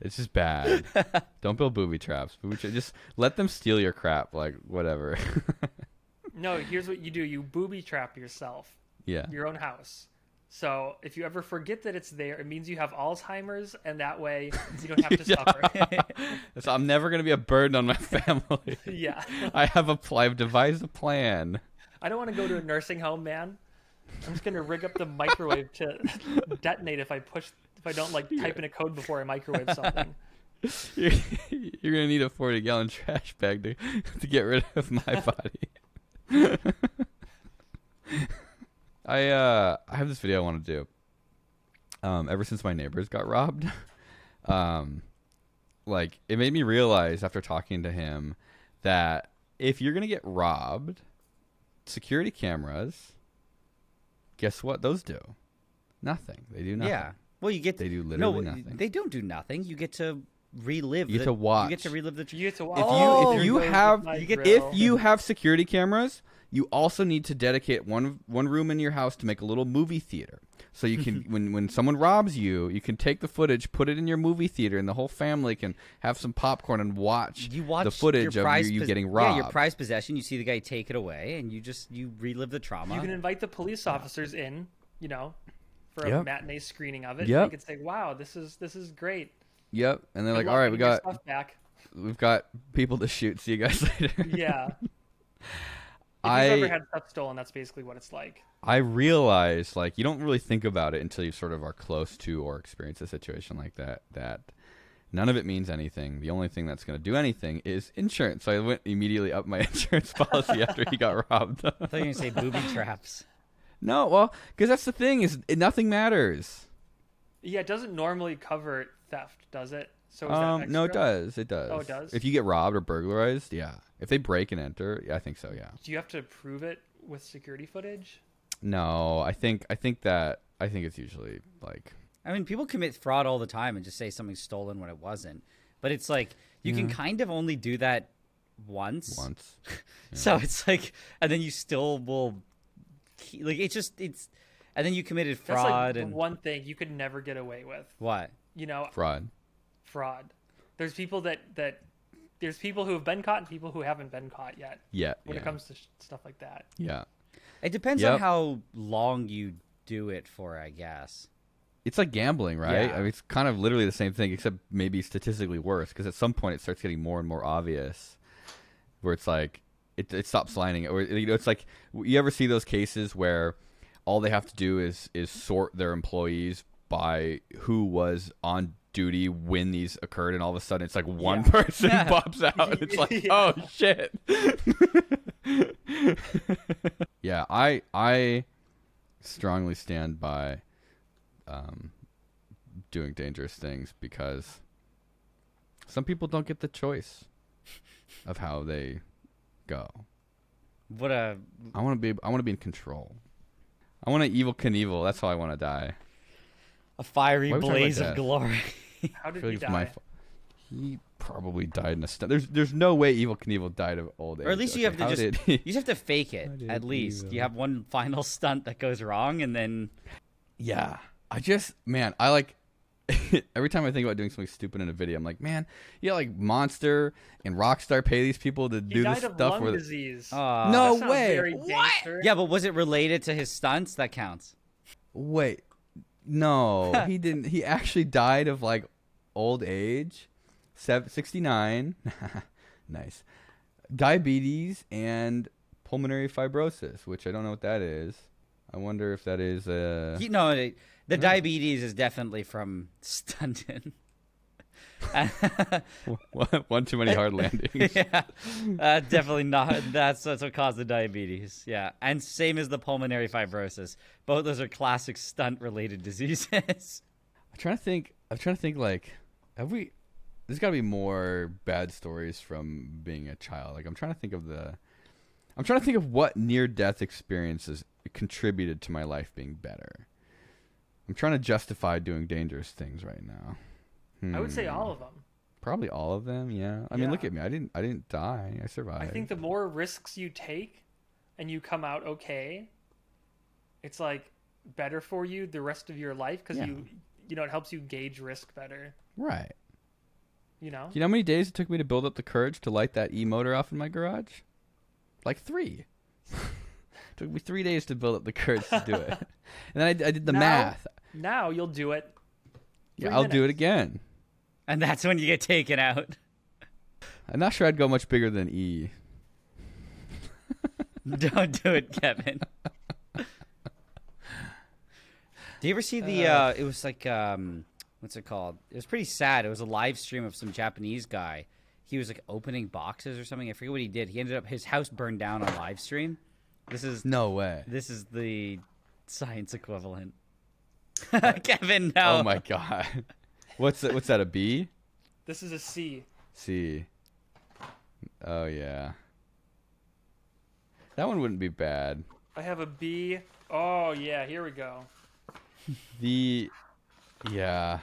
It's just bad. Don't build booby traps. Booby tra- just let them steal your crap. Like whatever.
No, here's what you do: you booby trap yourself.
yeah.
your own house. So if you ever forget that it's there, it means you have Alzheimer's, and that way you don't have to suffer.
So I'm never gonna be a burden on my family.
yeah,
I have a pl- I've devised a plan.
I don't want to go to a nursing home, man. I'm just gonna rig up the microwave to detonate if I push if I don't like type in a code before I microwave something.
You're, you're gonna need a 40 gallon trash bag to to get rid of my body. I uh I have this video I want to do. Um, ever since my neighbors got robbed, um, like it made me realize after talking to him that if you're gonna get robbed, security cameras, guess what those do? Nothing. They do nothing.
Yeah. Well, you get to,
They do
no,
literally nothing.
They don't do nothing. You get to relive.
You get
the,
to watch.
You get to relive the.
You get to watch.
If oh, you
Oh,
if you have
you get-
if you have security cameras, you also need to dedicate one one room in your house to make a little movie theater. So you can when when someone robs you, you can take the footage, put it in your movie theater, and the whole family can have some popcorn and watch,
You watch
the footage
your
of you, you
pos-
getting robbed.
Yeah, your prized possession. You see the guy take it away, and you just you relive the trauma.
You can invite the police officers in, you know, for a
Yep.
matinee screening of it.
Yep.
You could say, "Wow, this is this is great."
Yep, and they're
Good
like, "All right, we got
stuff back.
We've got people to shoot. See you guys later."
Yeah. If
I
you've ever had stuff stolen, that's basically what it's like.
I realize like you don't really think about it until you sort of are close to or experience a situation like that. That none of it means anything. The only thing that's going to do anything is insurance. So I went immediately up my insurance policy after he got robbed.
I thought you were gonna say booby traps.
No, well, because that's the thing is nothing matters.
Yeah, it doesn't normally cover theft, does it? So is
Um,
that
no, it does. It does.
Oh, it does?
If you get robbed or burglarized, yeah. If they break and enter, yeah, I think so. Yeah.
Do you have to prove it with security footage?
No, I think I think that I think it's usually like
I mean, people commit fraud all the time and just say something's stolen when it wasn't. But it's like you can kind of only do that once.
once.
So it's like, and then you still will, like it's just it's, and then you committed
That's like
fraud and
one thing you could never get away with.
what?
You know,
Fraud.
fraud. There's people that that there's people who have been caught and people who haven't been caught yet.
Yeah.
When
yeah.
it comes to sh- stuff like that,
yeah.
It depends on how long you do it for, I guess.
It's like gambling, right?
Yeah.
I mean, it's kind of literally the same thing, except maybe statistically worse. Because at some point, it starts getting more and more obvious, where it's like it, it stops lining. Or you know, it's like you ever see those cases where all they have to do is is sort their employees by who was on duty when these occurred, and all of a sudden, it's like one
Yeah.
person pops out. It's like,
Yeah.
oh shit. yeah, I I strongly stand by um, doing dangerous things because some people don't get the choice of how they go.
What a
I want to be I want to be in control. I want to Evel Knievel. That's how I want to die.
a fiery
Why are we talking about
blaze of glory.
how did he
like it's my
die?
he probably died in a stunt. There's there's no way Evel Knievel died of old age.
or at least you
Okay,
have to just
he-
you just have to fake it at least.
he,
You have one final stunt that goes wrong, and then
Yeah. I just man, I like every time I think about doing something stupid in a video, I'm like, man, yeah, like Monster and Rockstar pay these people to
He
do
died
this
of
stuff
lung
where
disease.
uh,
No way. What?
Yeah, but was it related to his stunts? That counts.
Wait. No, he didn't. He actually died of like old age. 69. nice. Diabetes and pulmonary fibrosis, which I don't know what that is. I wonder if that is uh
You know, it- the diabetes is definitely from stunting.
one too many hard landings.
yeah, uh, definitely not. That's that's what caused the diabetes. Yeah, and same as the pulmonary fibrosis. Both those are classic stunt-related diseases.
I'm trying to think. I'm trying to think. Like, have we? There's got to be more bad stories from being a child. Like, I'm trying to think of the. I'm trying to think of what near-death experiences contributed to my life being better. I'm trying to justify doing dangerous things right now.
I would say
Hmm.
all of them.
Probably all of them. Yeah. I mean, look at me. I didn't. I didn't die. I survived.
I think the more risks you take and you come out okay, it's like better for you the rest of your life because
Yeah.
you you know it helps you gauge risk better.
right.
You know.
You know how many days it took me to build up the courage to light that e motor off in my garage? Like three. took me three days to build up the courage to do it. and then I, I did the
Now-
math.
Now you'll do it.
Yeah, I'll do it again.
and that's when you get taken out.
I'm not sure I'd go much bigger than E.
Don't do it, Kevin. Do you ever see the? Uh, it was like um, what's it called? It was pretty sad. It was a live stream of some Japanese guy. He was like opening boxes or something. I forget what he did. He ended up his house burned down on live stream, This is
No way.
this is the science equivalent. Kevin, no.
Oh my god. What's that, what's that? A B?
This is a C.
C. Oh yeah. That one wouldn't be bad.
I have a B. Oh yeah, here we go.
The yeah.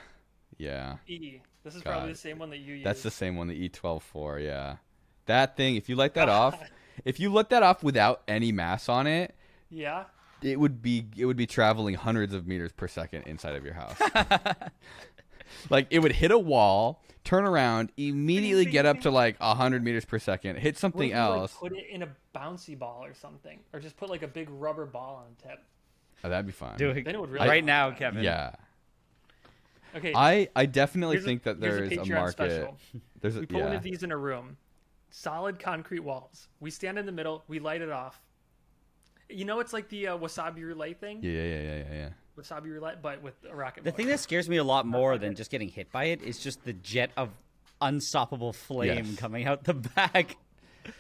Yeah.
E. This is probably the same one that you use.
That's the same one, the E12 4, yeah. That thing, if you light that off, if you lit that off without any mass on it,
Yeah.
It would be it would be traveling hundreds of meters per second inside of your house. like it would hit a wall, turn around, immediately get up to like hundred meters per second, hit something
if you, like,
else.
put it in a bouncy ball or something, or just put like a big rubber ball on the tip.
Oh, that'd be fun.
Do it
Then it would really
right now, Kevin.
Yeah,
Okay.
I I definitely
here's a-
think that there is a,
Patreon
market.
special.
There's a,
We put one of these in a room, solid concrete walls. We stand in the middle. We light it off. You know, it's like the uh, wasabi roulette thing.
yeah, yeah, yeah, yeah, yeah.
Wasabi roulette, but with a rocket.
The
motor.
thing that scares me a lot more than just getting hit by it is just the jet of unstoppable flame
Yes.
coming out the back.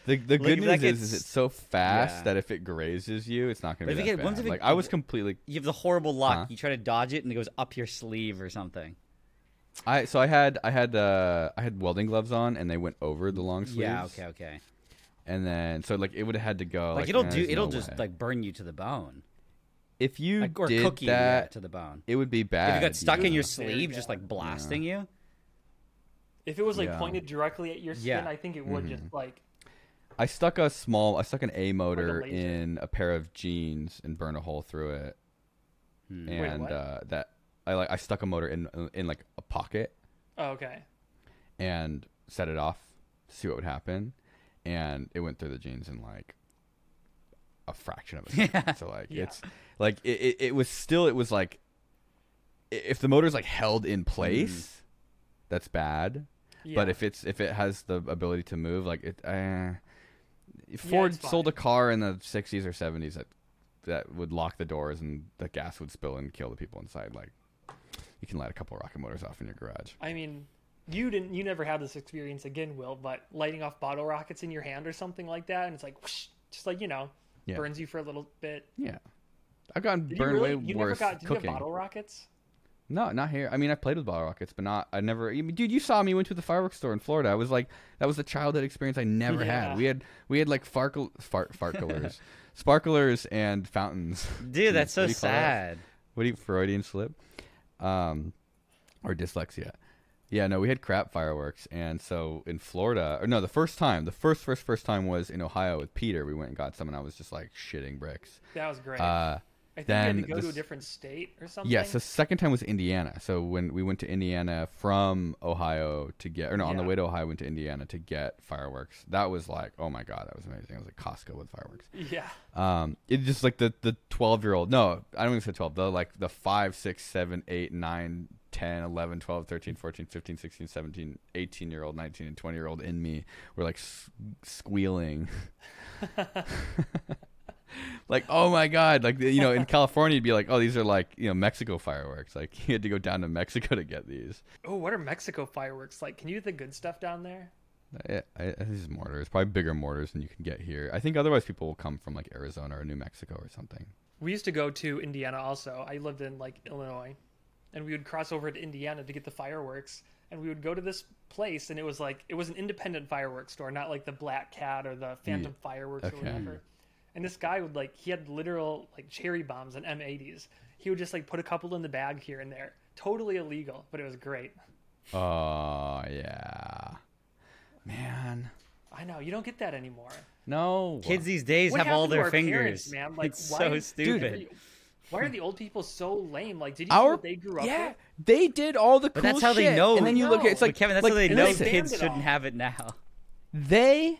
The the
Like,
good news is,
gets-
is it's so fast
Yeah.
that if it grazes you, it's not going to be that
get- once
bad.
it-
Like I was completely
You have the horrible luck.
Huh?
You try to dodge it and it goes up your sleeve or something.
I so I had I had uh I had welding gloves on and they went over the long sleeves.
Yeah, okay, okay.
And then so like it would have had to go
Like,
like,
it'll do it'll
no
just
way.
like burn you to the bone.
if you
Like or
did
cook you yeah, to the bone.
it would be bad.
If you got stuck in your sleeve just like blasting you.
if it was like
Yeah.
pointed directly at your skin,
Yeah.
I think it would
Mhm.
just like.
I stuck a small I stuck an A motor
laser.
in a pair of jeans and burned a hole through it.
Hmm.
Wait,
And
what?
uh that I like I stuck a motor in in like a pocket
Oh, okay.
and set it off to see what would happen and it went through the jeans in like a fraction of a second. so like
Yeah.
it's like it, it, it was still it was like if the motor's like held in place that's bad.
Yeah.
but if it's if it has the ability to move like it uh, ford sold a car in the 60s or 70s that that would lock the doors and the gas would spill and kill the people inside. Like you can light a couple rocket motors off in your garage.
I mean, you didn't. You never had this experience again, Will. But lighting off bottle rockets in your hand or something like that, and it's like, whoosh, just like you know,
Yeah.
burns you for a little bit.
yeah i've gotten
Did
burned
you really?
way
you
worse
never got? Did you have bottle rockets?
No, not here. I mean, I played with bottle rockets, but not. I never. I mean, dude, you saw me. Went to the fireworks store in Florida. I was like, that was a childhood experience I never
Yeah.
had. We had we had like farkle, fart, farklers, sparklers, and fountains.
Dude, that's so
What do that?
sad.
What do you Freudian slip? Um, or dyslexia. Yeah, no, we had crap fireworks, and so in Florida, or no, the first time, the first first first time was in Ohio with Peter. We went and got some, and I was just like shitting bricks.
That was great.
Uh,
I think
then
you had to go to a different state or something.
Yes, the second time was Indiana. So when we went to Indiana from Ohio to get, or no, on the way to Ohio, went to Indiana to get fireworks. That was like, oh my god, that was amazing. It was like Costco with fireworks.
Yeah.
Um, it just like the the twelve year old. No, I don't even say twelve. The like the five, six, seven, eight, nine, 10, 11, 12, 13, 14, 15, 16, 17, 18 year old, 19 and 20 year old in me were like s- squealing. like, oh my God. Like, you know, in California, you'd be like, oh, these are like, you know, Mexico fireworks. Like, you had to go down to Mexico to get these.
Oh, what are Mexico fireworks like? Can you get the good stuff down there?
I, I, think mortars, probably bigger mortars than you can get here. I think otherwise people will come from like Arizona or New Mexico or something.
We used to go to Indiana also. I lived in like Illinois, and we would cross over to Indiana to get the fireworks. And we would go to this place, and it was like it was an independent fireworks store, not like the Black Cat or the Phantom Fireworks
okay.
or whatever. And this guy would like he had literal like cherry bombs and M80s. He would just like put a couple in the bag here and there. Totally illegal, but it was great.
Oh yeah, man.
I know you don't get that anymore.
No
Kids these days
What
have all their fingers.
parents, man? Like,
it's
why-
so
Dude,
stupid.
Why are the old people so lame? Like, did you see
Our
what they grew up
yeah,
with?
they did all the
But
cool
that's how they know.
And then you look at it's like
but Kevin, that's
like,
how they know
they
kids shouldn't
all.
have it now.
they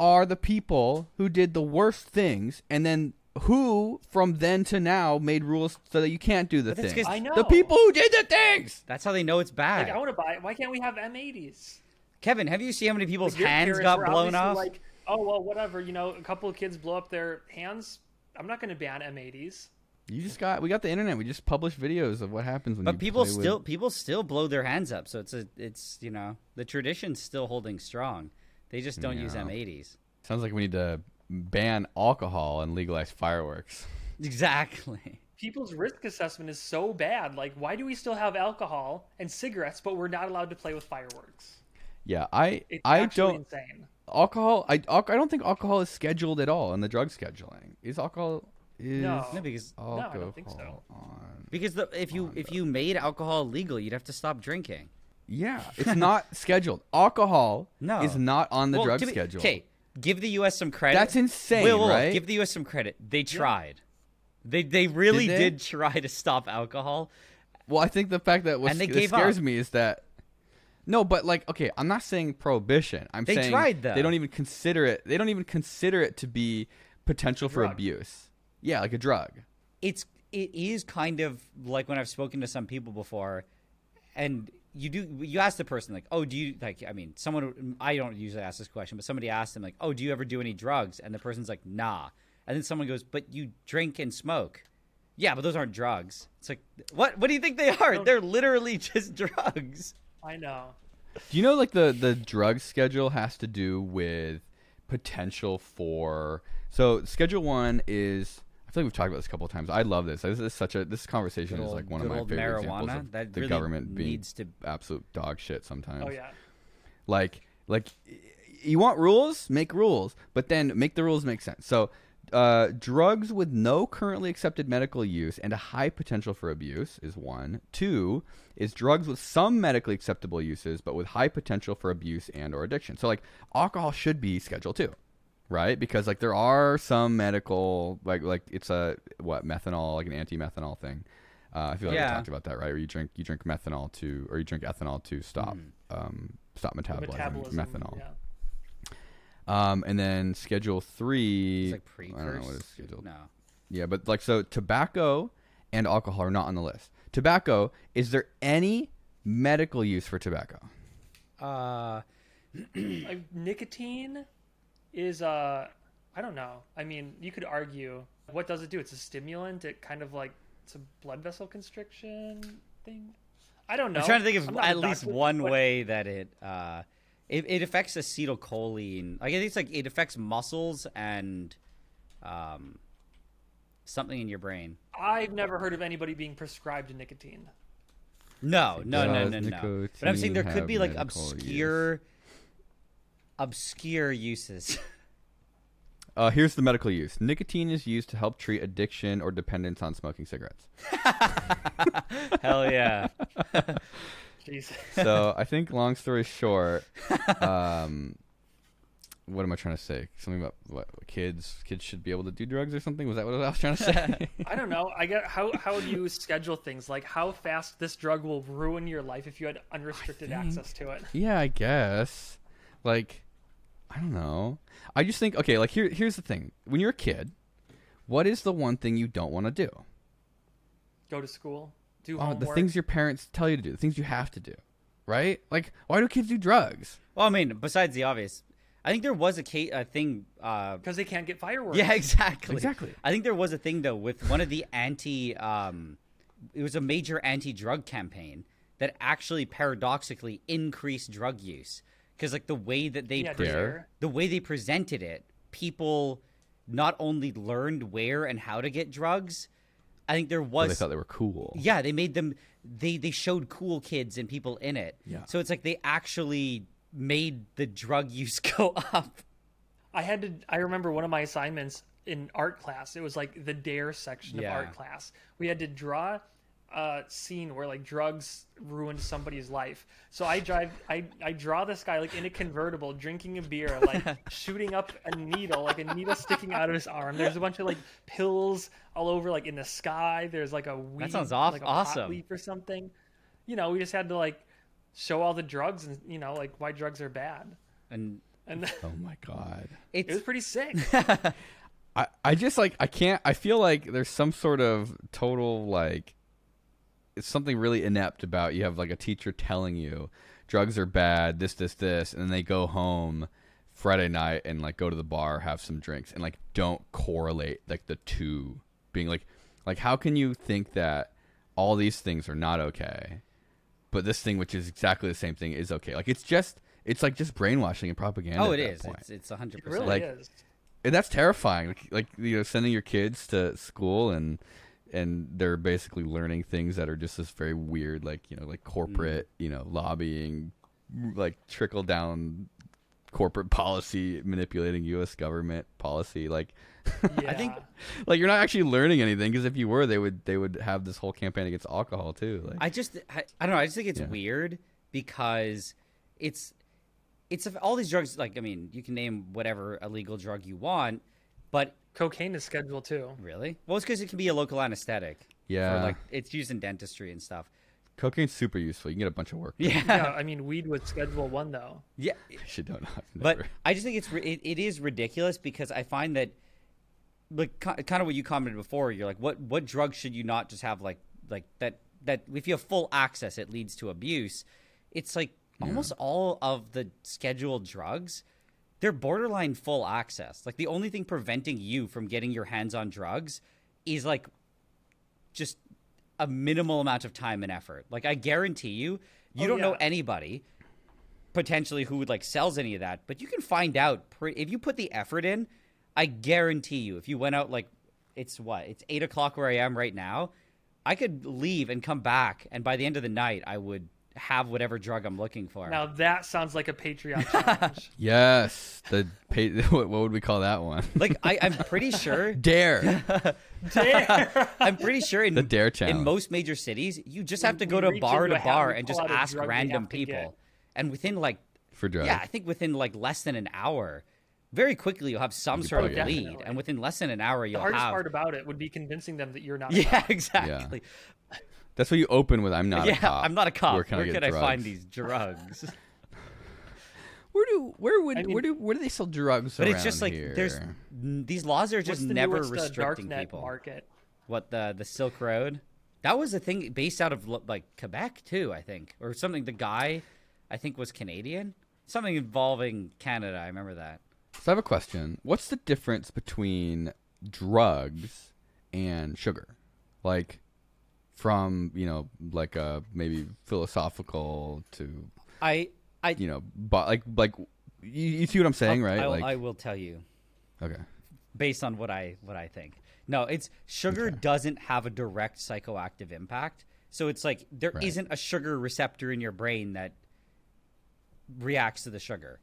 are the people who did the worst things, and then who from then to now made rules so that you can't do the
But that's
things.
'cause-
I know.
The people who did the things.
That's how they know it's bad.
Like, I want to buy. It. Why can't we have M80s?
Kevin, have you seen how many people's
Like, your
hands
parents
got
were
blown
obviously
off?
Like, oh well, whatever. You know, a couple of kids blow up their hands. I'm not going to ban M80s.
You just got we got the internet. We just publish videos of what happens when you
but people
play with-
still people still blow their hands up, so it's a it's you know the tradition's still holding strong. They just don't use M80s.
Sounds like we need to ban alcohol and legalize fireworks.
Exactly.
People's risk assessment is so bad. Like, why do we still have alcohol and cigarettes, but we're not allowed to play with fireworks?
Yeah, I
It's
I don't
insane.
alcohol. I I don't think alcohol is scheduled at all in the drug scheduling. Is alcohol is
No.
No, because
alcohol
I don't think so.
on?
because the, if you if you made alcohol legal, you'd have to stop drinking.
Yeah, it's not scheduled. Alcohol
No.
is not on the
Well,
drug
be-
schedule.
Okay, give the U.S. some credit.
That's insane,
Wait, wait, wait,
right?
Give the U.S. some credit. They tried. They they really
Did they?
did try to stop alcohol.
Well, I think the fact that what
And they
that
gave
scares
up.
me is that no, but like okay, I'm not saying prohibition. I'm
They
saying
tried, though.
they don't even consider it. They don't even consider it to be potential for abuse. Yeah, like a drug.
it's it is kind of like when I've spoken to some people before, and you do you ask the person like, oh, do you like? I mean, someone I don't usually ask this question, but somebody asked them like, oh, do you ever do any drugs? And the person's like, nah. And then someone goes, but you drink and smoke. Yeah, but those aren't drugs. It's like, what? What do you think they are?
No.
They're literally just drugs.
I know.
Do you know like the the drug schedule has to do with potential for so schedule one is I feel like we've talked about this a couple of times. I love this. This is such a this conversation
Good
is like one of my
old
favorite examples of
That
the
really
government being
needs to-
absolute dog shit sometimes.
Oh yeah.
Like like you want rules, make rules, but then make the rules make sense. So uh, drugs with no currently accepted medical use and a high potential for abuse is one. Two is drugs with some medically acceptable uses but with high potential for abuse and or addiction. So like alcohol should be schedule two, right? Because like there are some medical like like it's a what methanol like an anti-methanol thing. Uh, I feel like
Yeah.
we talked about that, right? Where you drink you drink methanol to or you drink ethanol to stop um, stop metabolizing
metabolism.
methanol.
Yeah.
Um, and then schedule three.
It's like
I don't know what is scheduled.
No.
Yeah, but like so, tobacco and alcohol are not on the list. Tobacco. Is there any medical use for tobacco?
Uh,
Like, nicotine is uh I don't know. I mean, you could argue what does it do? It's a stimulant. It kind of like it's a blood vessel constriction thing. I don't know.
I'm trying to think of at least
doctor,
one
but
way that it uh, it, it affects acetylcholine. Like I think it's like it affects muscles and um, something in your brain.
I've never heard of anybody being prescribed nicotine.
No, no, no,
Does
no, no. But I'm saying there could be like
medical
obscure, obscure uses.
Uh, here's the medical use. Nicotine is used to help treat addiction or dependence on smoking cigarettes.
Hell yeah!
Jeez.
So I think, long story short, um, what am I trying to say? Something about what kids kids should be able to do drugs or something? Was that what I was trying to say?
I don't know. I get how how do you schedule things? Like how fast this drug will ruin your life if you had unrestricted
think-
access to it.
Yeah, I guess. Like, I don't know. I just think okay. Like here, here's the thing. When you're a kid, what is the one thing you don't want to do?
Go to school, do
Oh,
homework.
the things your parents tell you to do, the things you have to do, right? Like, why do kids do drugs?
Well, I mean, besides the obvious, I think there was a ca- a thing. Uh,
because they can't get fireworks.
yeah, exactly.
Exactly.
I think there was a thing though with one of the anti. Um, it was a major anti-drug campaign that actually paradoxically increased drug use because like the way that they
Yeah,
pre- the way they presented it, people not only learned where and how to get drugs. I think there
Well,
was
they thought they were cool.
yeah, they made them they they showed cool kids and people in it.
Yeah.
So it's like they actually made the drug use go up.
I had to. I remember one of my assignments in art class. It was like the dare section
Yeah.
of art class. We had to draw a scene where like drugs ruined somebody's life. So I drive. I I draw this guy like in a convertible, drinking a beer, like shooting up a needle, like a needle sticking out of his arm. There's a bunch of like pills all over, like in the sky. There's like a weed, that
sounds aw-
like a pot
awesome.
leaf or something. You know, we just had to like show all the drugs and you know like why drugs are bad.
And
And
Oh my god.
it was pretty sick.
I, I just like I can't I feel like there's some sort of total like it's something really inept about you have like a teacher telling you drugs are bad this this this and then they go home Friday night and like go to the bar have some drinks and like don't correlate like the two being like like how can you think that all these things are not okay but this thing which is exactly the same thing is okay like it's just it's like just brainwashing and propaganda
oh,
at that
is.
point.
It's it's hundred
It really
percent.
Like-
is.
and that's terrifying. Like, like you know, sending your kids to school and and they're basically learning things that are just this very weird, like you know, like corporate, mm. you know, lobbying, like trickle down corporate policy manipulating U.S. government policy. Like,
Yeah.
I think-
like you're not actually learning anything because if you were, they would they would have this whole campaign against alcohol too. Like,
I just I, I don't know. I just think it's
Yeah.
weird because it's it's all these drugs. Like I mean, you can name whatever illegal drug you want, but
cocaine is scheduled too.
really, well, it's because it can be a local anesthetic.
yeah,
for like it's used in dentistry and stuff.
cocaine's super useful. You can get a bunch of work. done.
Yeah,
Yeah, I mean, weed was Schedule One though.
yeah.
I should don't know.
But I just think it's it, it is ridiculous because I find that like kind of what you commented before. You're like, what what drugs should you not just have like like that that if you have full access, it leads to abuse. It's like almost all of the scheduled drugs. They're borderline full access. Like the only thing preventing you from getting your hands on drugs is like just a minimal amount of time and effort. Like I guarantee you, you
Oh,
don't know anybody potentially who would like sells any of that, but you can find out pre- if you put the effort in. I guarantee you, if you went out like it's what it's eight o'clock where I am right now, I could leave and come back, and by the end of the night, I would have whatever drug I'm looking for.
Now that sounds like a Patreon challenge.
yes, the pay, what, what would we call that one?
like I, I'm pretty sure
Dare.
Dare.
I'm pretty sure in
The dare challenge in
most major cities, you just have to go to
reach
bar to bar and just ask random people. And within like
for drugs.
yeah, I think within like less than an hour, very quickly you'll have some
could
sort of lead,
Definitely.
and within less than an hour you'll have.
the hardest
have.
part about it would be convincing them that you're not.
yeah,
cop.
exactly.
That's what you open with. I'm not
yeah,
a cop.
I'm not a cop.
Where can I, get drugs?
find these drugs?
Where do where would
I mean-
where do where do they sell drugs?
but it's just like
here?
there's these laws are just
What's the
never
newest, uh,
restricting
darknet
people.
market?
What the the Silk Road? That was a thing based out of like Quebec too, I think, or something. The guy, I think, was Canadian. Something involving Canada. I remember that.
So I have a question. What's the difference between drugs and sugar? Like from, you know, like a maybe philosophical to,
I I
you know, but like like you, you see what I'm saying, right?
I'll-
like
I will tell you
okay.
based on what I what I think. No, it's sugar doesn't have a direct psychoactive impact. So it's like there
Right.
not a sugar receptor in your brain that reacts to the sugar.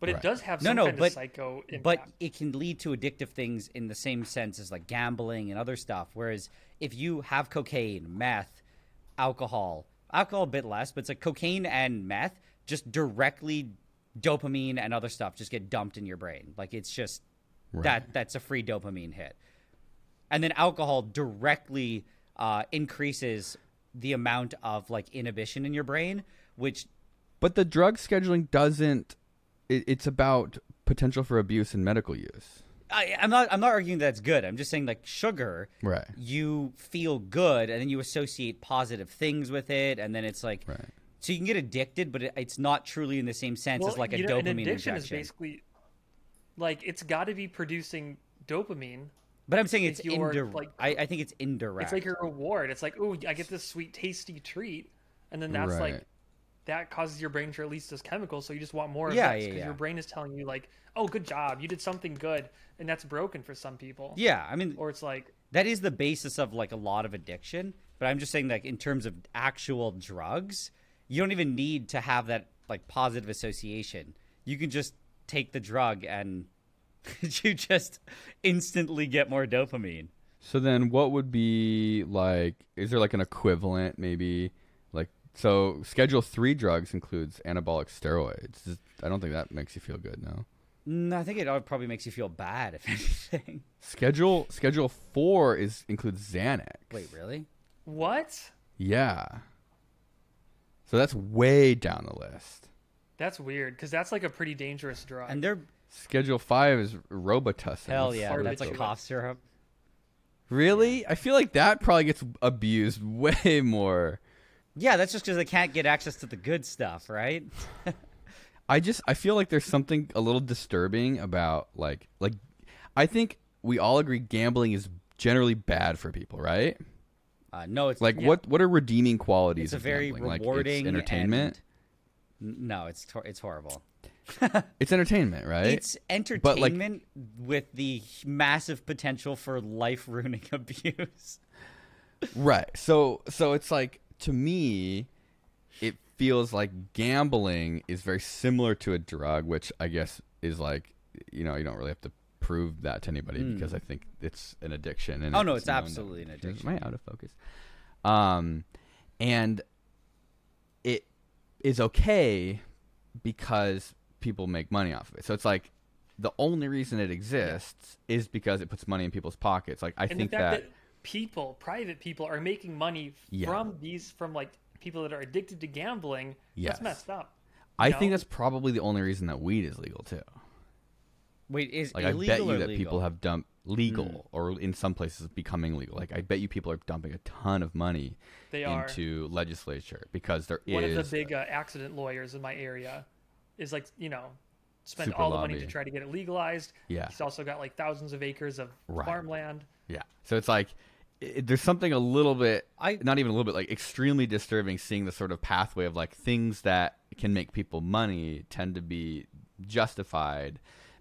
But
Right.
it does have
No, no,
kind
but-
of psycho impact.
But it can lead to addictive things in the same sense as like gambling and other stuff. Whereas if you have cocaine, meth, alcohol, alcohol a bit less, but it's like cocaine and meth just directly dopamine and other stuff just get dumped in your brain. Like it's just
Right.
that that's a free dopamine hit. And then alcohol directly uh, increases the amount of like inhibition in your brain, which
But the drug scheduling doesn't it, it's about potential for abuse and medical use.
I, I'm not. I'm not arguing that's good. I'm just saying like sugar.
Right.
You feel good, and then you associate positive things with it, and then it's like,
Right.
so you can get addicted, but it, it's not truly in the same sense
well,
as like a
you know,
dopamine
an addiction is
injection.
basically like it's got to be producing dopamine.
but I'm saying it's,
it's
indirect.
like-
I, I think it's indirect.
It's like a reward. It's like, oh, I get this sweet, tasty treat, and then that's
Right.
like that causes your brain to release this chemical, so you just want more of
Yeah,
this
yeah,
because
yeah.
your brain is telling you like, oh, good job, you did something good, and that's broken for some people.
yeah, I mean
Or it's like,
that is the basis of like a lot of addiction. But I'm just saying like in terms of actual drugs, you don't even need to have that like positive association. You can just take the drug and you just instantly get more dopamine.
So then what would be like is there like an equivalent maybe like so schedule 3 drugs includes anabolic steroids. Is- I don't think that makes you feel good, no.
No, I think it uh, probably makes you feel bad, if anything.
Schedule schedule 4 is includes Xanax.
Wait, really?
what?
Yeah. So that's way down the list.
That's weird because that's like a pretty dangerous drug.
And they're
Schedule 5 is Robitussin.
hell yeah,
Barbiturate.
that's like cough syrup.
Really? I feel like that probably gets abused way more.
Yeah, that's just because they can't get access to the good stuff, right?
I just I feel like there's something a little disturbing about like like I think we all agree gambling is generally bad for people, right?
Uh, no, it's
Like
yeah,
what what are redeeming qualities
It's a
of
very
gambling? Like, it's
rewarding
entertainment.
and- no, it's it's horrible.
it's entertainment, right?
It's entertainment,
But, like-
with the massive potential for life ruining abuse.
Right. So so it's like to me it feels like gambling is very similar to a drug, which I guess is like you know, you don't really have to prove that to anybody because I think it's an addiction and.
Oh, no, it's
known that-
absolutely an addiction.
Am I out of focus? Um and it is okay because people make money off of it. So it's like the only reason it exists is because it puts money in people's pockets. Like I
and
think that,
that, people, private people, are making money
Yeah.
from these from like people that are addicted to gambling.
Yes.
That's messed up.
I
you
think that's probably the only reason that weed is legal too.
Wait, is
Like I bet you that
legal?
people have dumped legal or in some places becoming legal. Like I bet you people are dumping a ton of money
They are.
into legislature because there is
One of the big uh, accident lawyers in my area is like you know spend
Super
all the money to try to get it legalized.
Yeah.
He's also got like thousands of acres of
Right.
farmland.
yeah. So it's like it, there's something a little bit
I-
not even a little bit like extremely disturbing seeing the sort of pathway of like things that can make people money tend to be justified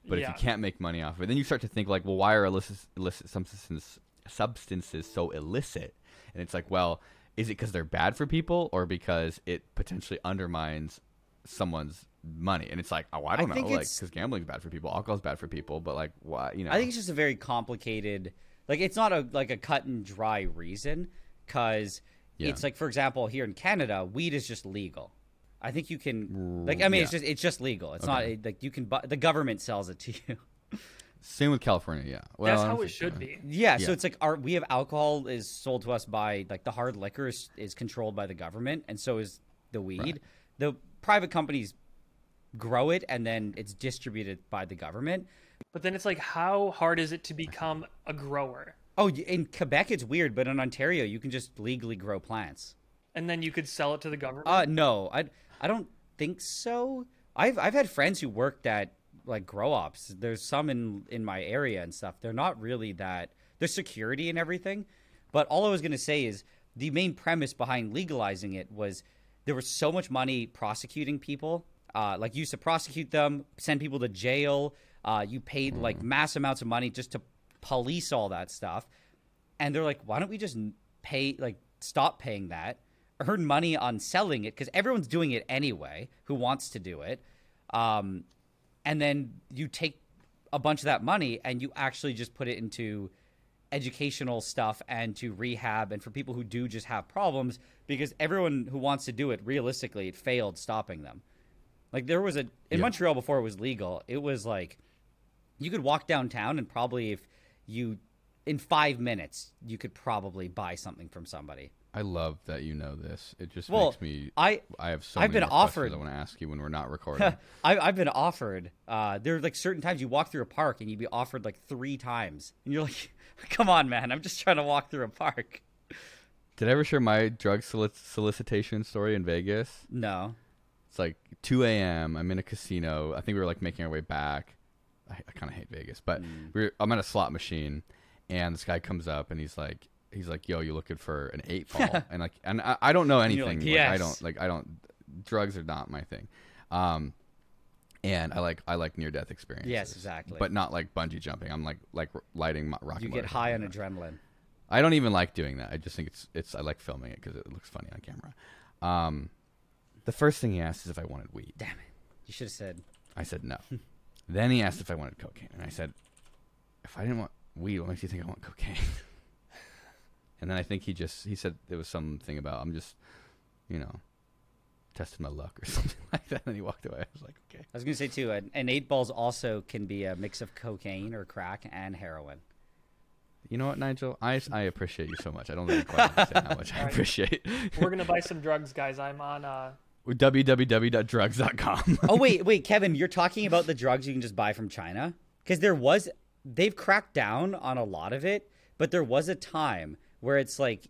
but if you can't make money off of it then you start to think like well why are illicit, illicit substances substances so illicit? And it's like well is it because they're bad for people or because it potentially undermines someone's money? And it's like oh i don't know like because gambling's bad for people alcohol's bad for people but like why you know?
I think it's just a very complicated. Like it's not a like a cut and dry reason because
Yeah.
it's like for example here in Canada, weed is just legal. I think you can like I mean it's just it's just legal. It's
Okay.
not like you can buy the government sells it to you.
same with california yeah well,
That's how it should
so.
be.
Yeah, so it's like our we have alcohol is sold to us by like the hard liquor is, is controlled by the government, and so is the weed.
Right.
The private companies grow it, and then it's distributed by the government.
But then it's like, how hard is it to become a grower?
Oh, in Quebec it's weird, but in Ontario you can just legally grow plants.
And then you could sell it to the government.
Uh, no, I I don't think so. I've I've had friends who worked at like grow ops. There's some in in my area and stuff. They're not really that. There's security and everything, but all I was gonna say is the main premise behind legalizing it was there was so much money prosecuting people. Uh, like you used to prosecute them, send people to jail. Uh, you paid like mass amounts of money just to police all that stuff. And they're like, why don't we just pay, like, stop paying that, earn money on selling it because everyone's doing it anyway who wants to do it, um, and then you take a bunch of that money and you actually just put it into educational stuff and to rehab and for people who do just have problems because everyone who wants to do it realistically it failed stopping them. Like there was a in
Yeah.
montreal before it was legal it was like you could walk downtown and probably if you in five minutes you could probably buy something from somebody
I love that you know this. It just
Well,
makes me.
I-
I have so.
I've
many
been offered-
I want to ask you when we're not recording.
I, I've been offered uh, there are like certain times you walk through a park and you'd be offered like three times and you're like come on man i'm just trying to walk through a park
Did I ever share my drug solic- solicitation story in Vegas?
no
It's like 2 a.m. I'm in a casino. I think we were like making our way back. I, I kind of hate Vegas, but
Mm.
we're, I'm at a slot machine, and this guy comes up and he's like, he's like, "Yo, you looking for an eight ball?" and like, and I, I don't know anything.
like,
Like, I don't like. I don't. Drugs are not my thing. Um, and I like I like near death experiences.
Yes, exactly.
But not like bungee jumping. I'm like like lighting mo- rocket.
you get high on adrenaline
I don't even like doing that. I just think it's it's I like filming it because it looks funny on camera. Um, the first thing he asked is if I wanted weed.
damn it you should have said
I said no. then he asked if I wanted cocaine, and I said, if I didn't want weed, what makes you think I want cocaine? and then I think he just he said there was something about I'm just, you know, testing my luck or something like that. And he walked away. I was like, okay.
i was going to say too an, an eight balls also can be a mix of cocaine or crack and heroin
You know what, Nigel? I, I appreciate you so much. I don't think you quite understand how much I
Alright.
appreciate.
We're gonna buy some drugs, guys. I'm on. uh
www.drugs.com.
oh wait, wait, Kevin, you're talking about the drugs you can just buy from China? Because there was, they've cracked down on a lot of it, but there was a time where it's like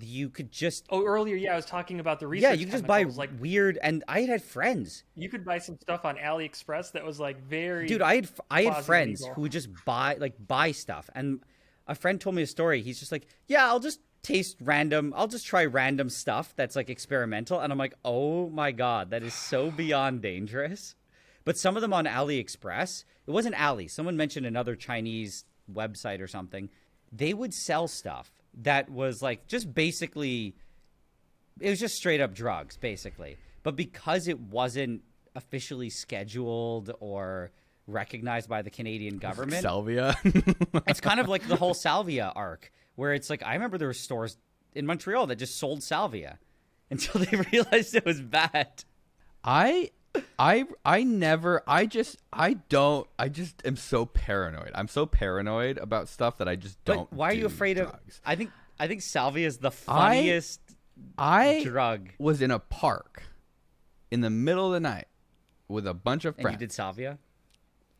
you could just,
Oh, earlier, yeah, I was talking about the research.
yeah, you could just buy
like
weird. And I had friends,
you could buy some stuff on AliExpress that was like very.
dude. I had I had friends
legal.
who would just buy like buy stuff, and a friend told me a story. He's just like, yeah, I'll just taste random. I'll just try random stuff that's like experimental, and I'm like, oh my god, that is so beyond dangerous. But some of them on AliExpress, it wasn't Ali. Someone mentioned another Chinese website or something. They would sell stuff that was like just basically, it was just straight up drugs, basically. But because it wasn't officially scheduled or recognized by the Canadian government,
Salvia.
it's kind of like the whole salvia arc where it's like i remember there were stores in montreal that just sold salvia until they realized it was bad
I I I never I just I don't I just am so paranoid. I'm so paranoid about stuff that I just don't
why are you afraid
drugs.
of i think i think salvia is the funniest
I
drug
was in a park in the middle of the night with a bunch of
and
friends.
you did salvia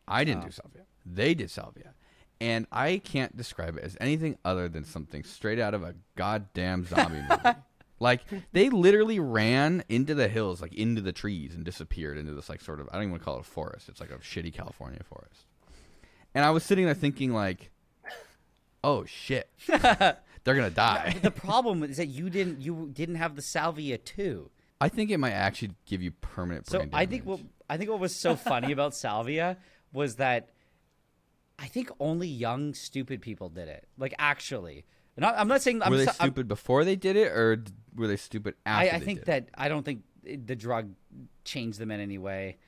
I didn't
Oh.
do salvia. They did salvia. And I can't describe it as anything other than something straight out of a goddamn zombie movie. Like they literally ran into the hills, like into the trees, and disappeared into this like sort of I don't even want to call it a forest. It's like a shitty California forest. And I was sitting there thinking like, oh shit, they're gonna die.
the problem is that you didn't you didn't have the salvia too
I think it might actually give you permanent
So I think what. I think what was so funny about salvia was that I think only young stupid people did it. Like actually, not, I'm not saying I'm
were they
so- I'm-
stupid before they did it, or were they stupid after?
I, I think that I don't think the drug changed them in any way.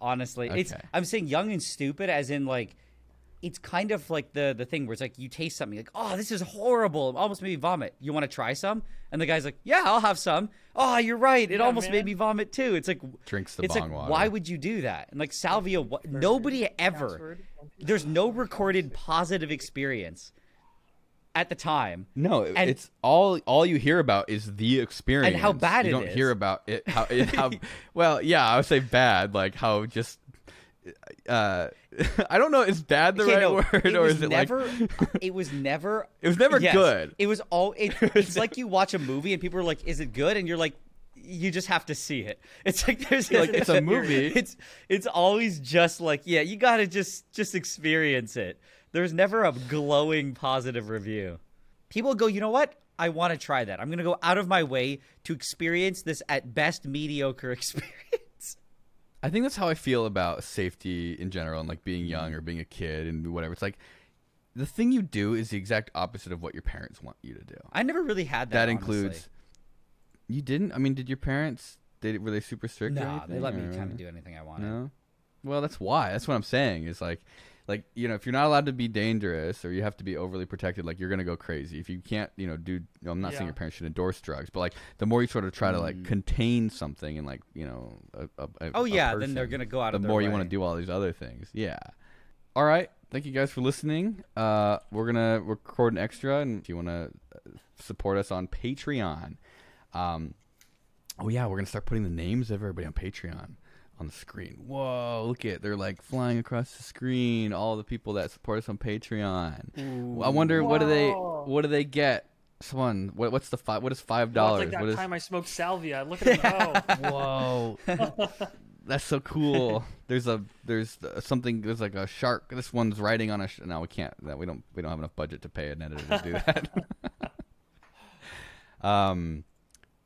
Honestly, it's I'm saying young and stupid, as in like it's kind of like the the thing where it's like you taste something like oh this is horrible, it almost made me vomit. You want to try some? And the guy's like yeah I'll have some. Oh you're right, it
Yeah,
almost
man.
made me vomit too. It's like
Drinks the
it's
bong
like
water.
why would you do that? And like salvia, what, nobody ever. There's no recorded positive experience at the time.
No,
And-
it's all all you hear about is the experience And
how bad
you
it
don't
is.
hear about it how, it, how well, yeah, I would say bad, like how just uh I don't know is bad the
Okay,
right
no,
word or is it
never.
like
it was never.
It was never
yes,
good.
It was all. It, it's like you watch a movie and people are like, "Is it good?" And you're like, "You just have to see it." It's like there's
Like, it's a movie.
It's it's always just like, yeah, you gotta just just experience it. There's never a glowing positive review. People go, you know what? I want to try that. I'm gonna go out of my way to experience this at best mediocre experience.
I think that's how I feel about safety in general and like being young mm-hmm. or being a kid and whatever. It's like the thing you do is the exact opposite of what your parents want you to do.
I never really had that.
That
honestly.
includes You didn't? I mean, did your parents did were they super strict
No,
anything?
they let me kind of uh, do anything I wanted.
No. Well, that's why. That's what I'm saying. Is like, like you know, if you're not allowed to be dangerous or you have to be overly protected, like you're gonna go crazy. If you can't, you know, do. You know, I'm not saying your parents should endorse drugs, but like the more you sort of try to like contain something and like you know, a, a, a-
Oh
a
yeah, then they're gonna go out
the
of their
more you want to do all these other things. Yeah. All right. Thank you guys for listening. Uh, we're gonna record an extra, and if you want to support us on Patreon, um, oh yeah, we're gonna start putting the names of everybody on Patreon on the screen. Whoa, look at they're like flying across the screen. All the people that support us on Patreon. I wonder what do they what do they get? Someone, what, what's the five? What is five
Well,
dollars?
it's like that
what is
time I smoked salvia. Look at him go.
Whoa. That's so cool. There's a there's something there's like a shark. This one's riding on a sh- no, we can't. That we don't we don't have enough budget to pay an editor to do that. um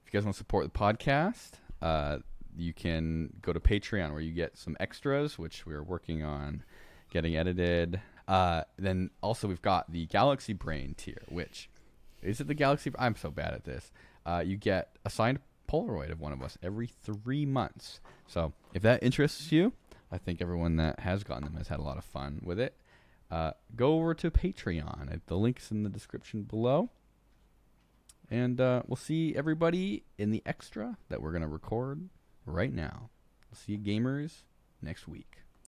if you guys want to support the podcast, uh you can go to Patreon where you get some extras which we're working on getting edited. Uh then also we've got the Galaxy Brain tier, which is it the Galaxy? I'm so bad at this. Uh, you get a signed Polaroid of one of us every three months. So if that interests you, I think everyone that has gotten them has had a lot of fun with it. Uh, go over to Patreon. The link's in the description below. And uh, we'll see everybody in the extra that we're going to record right now. See you gamers next week.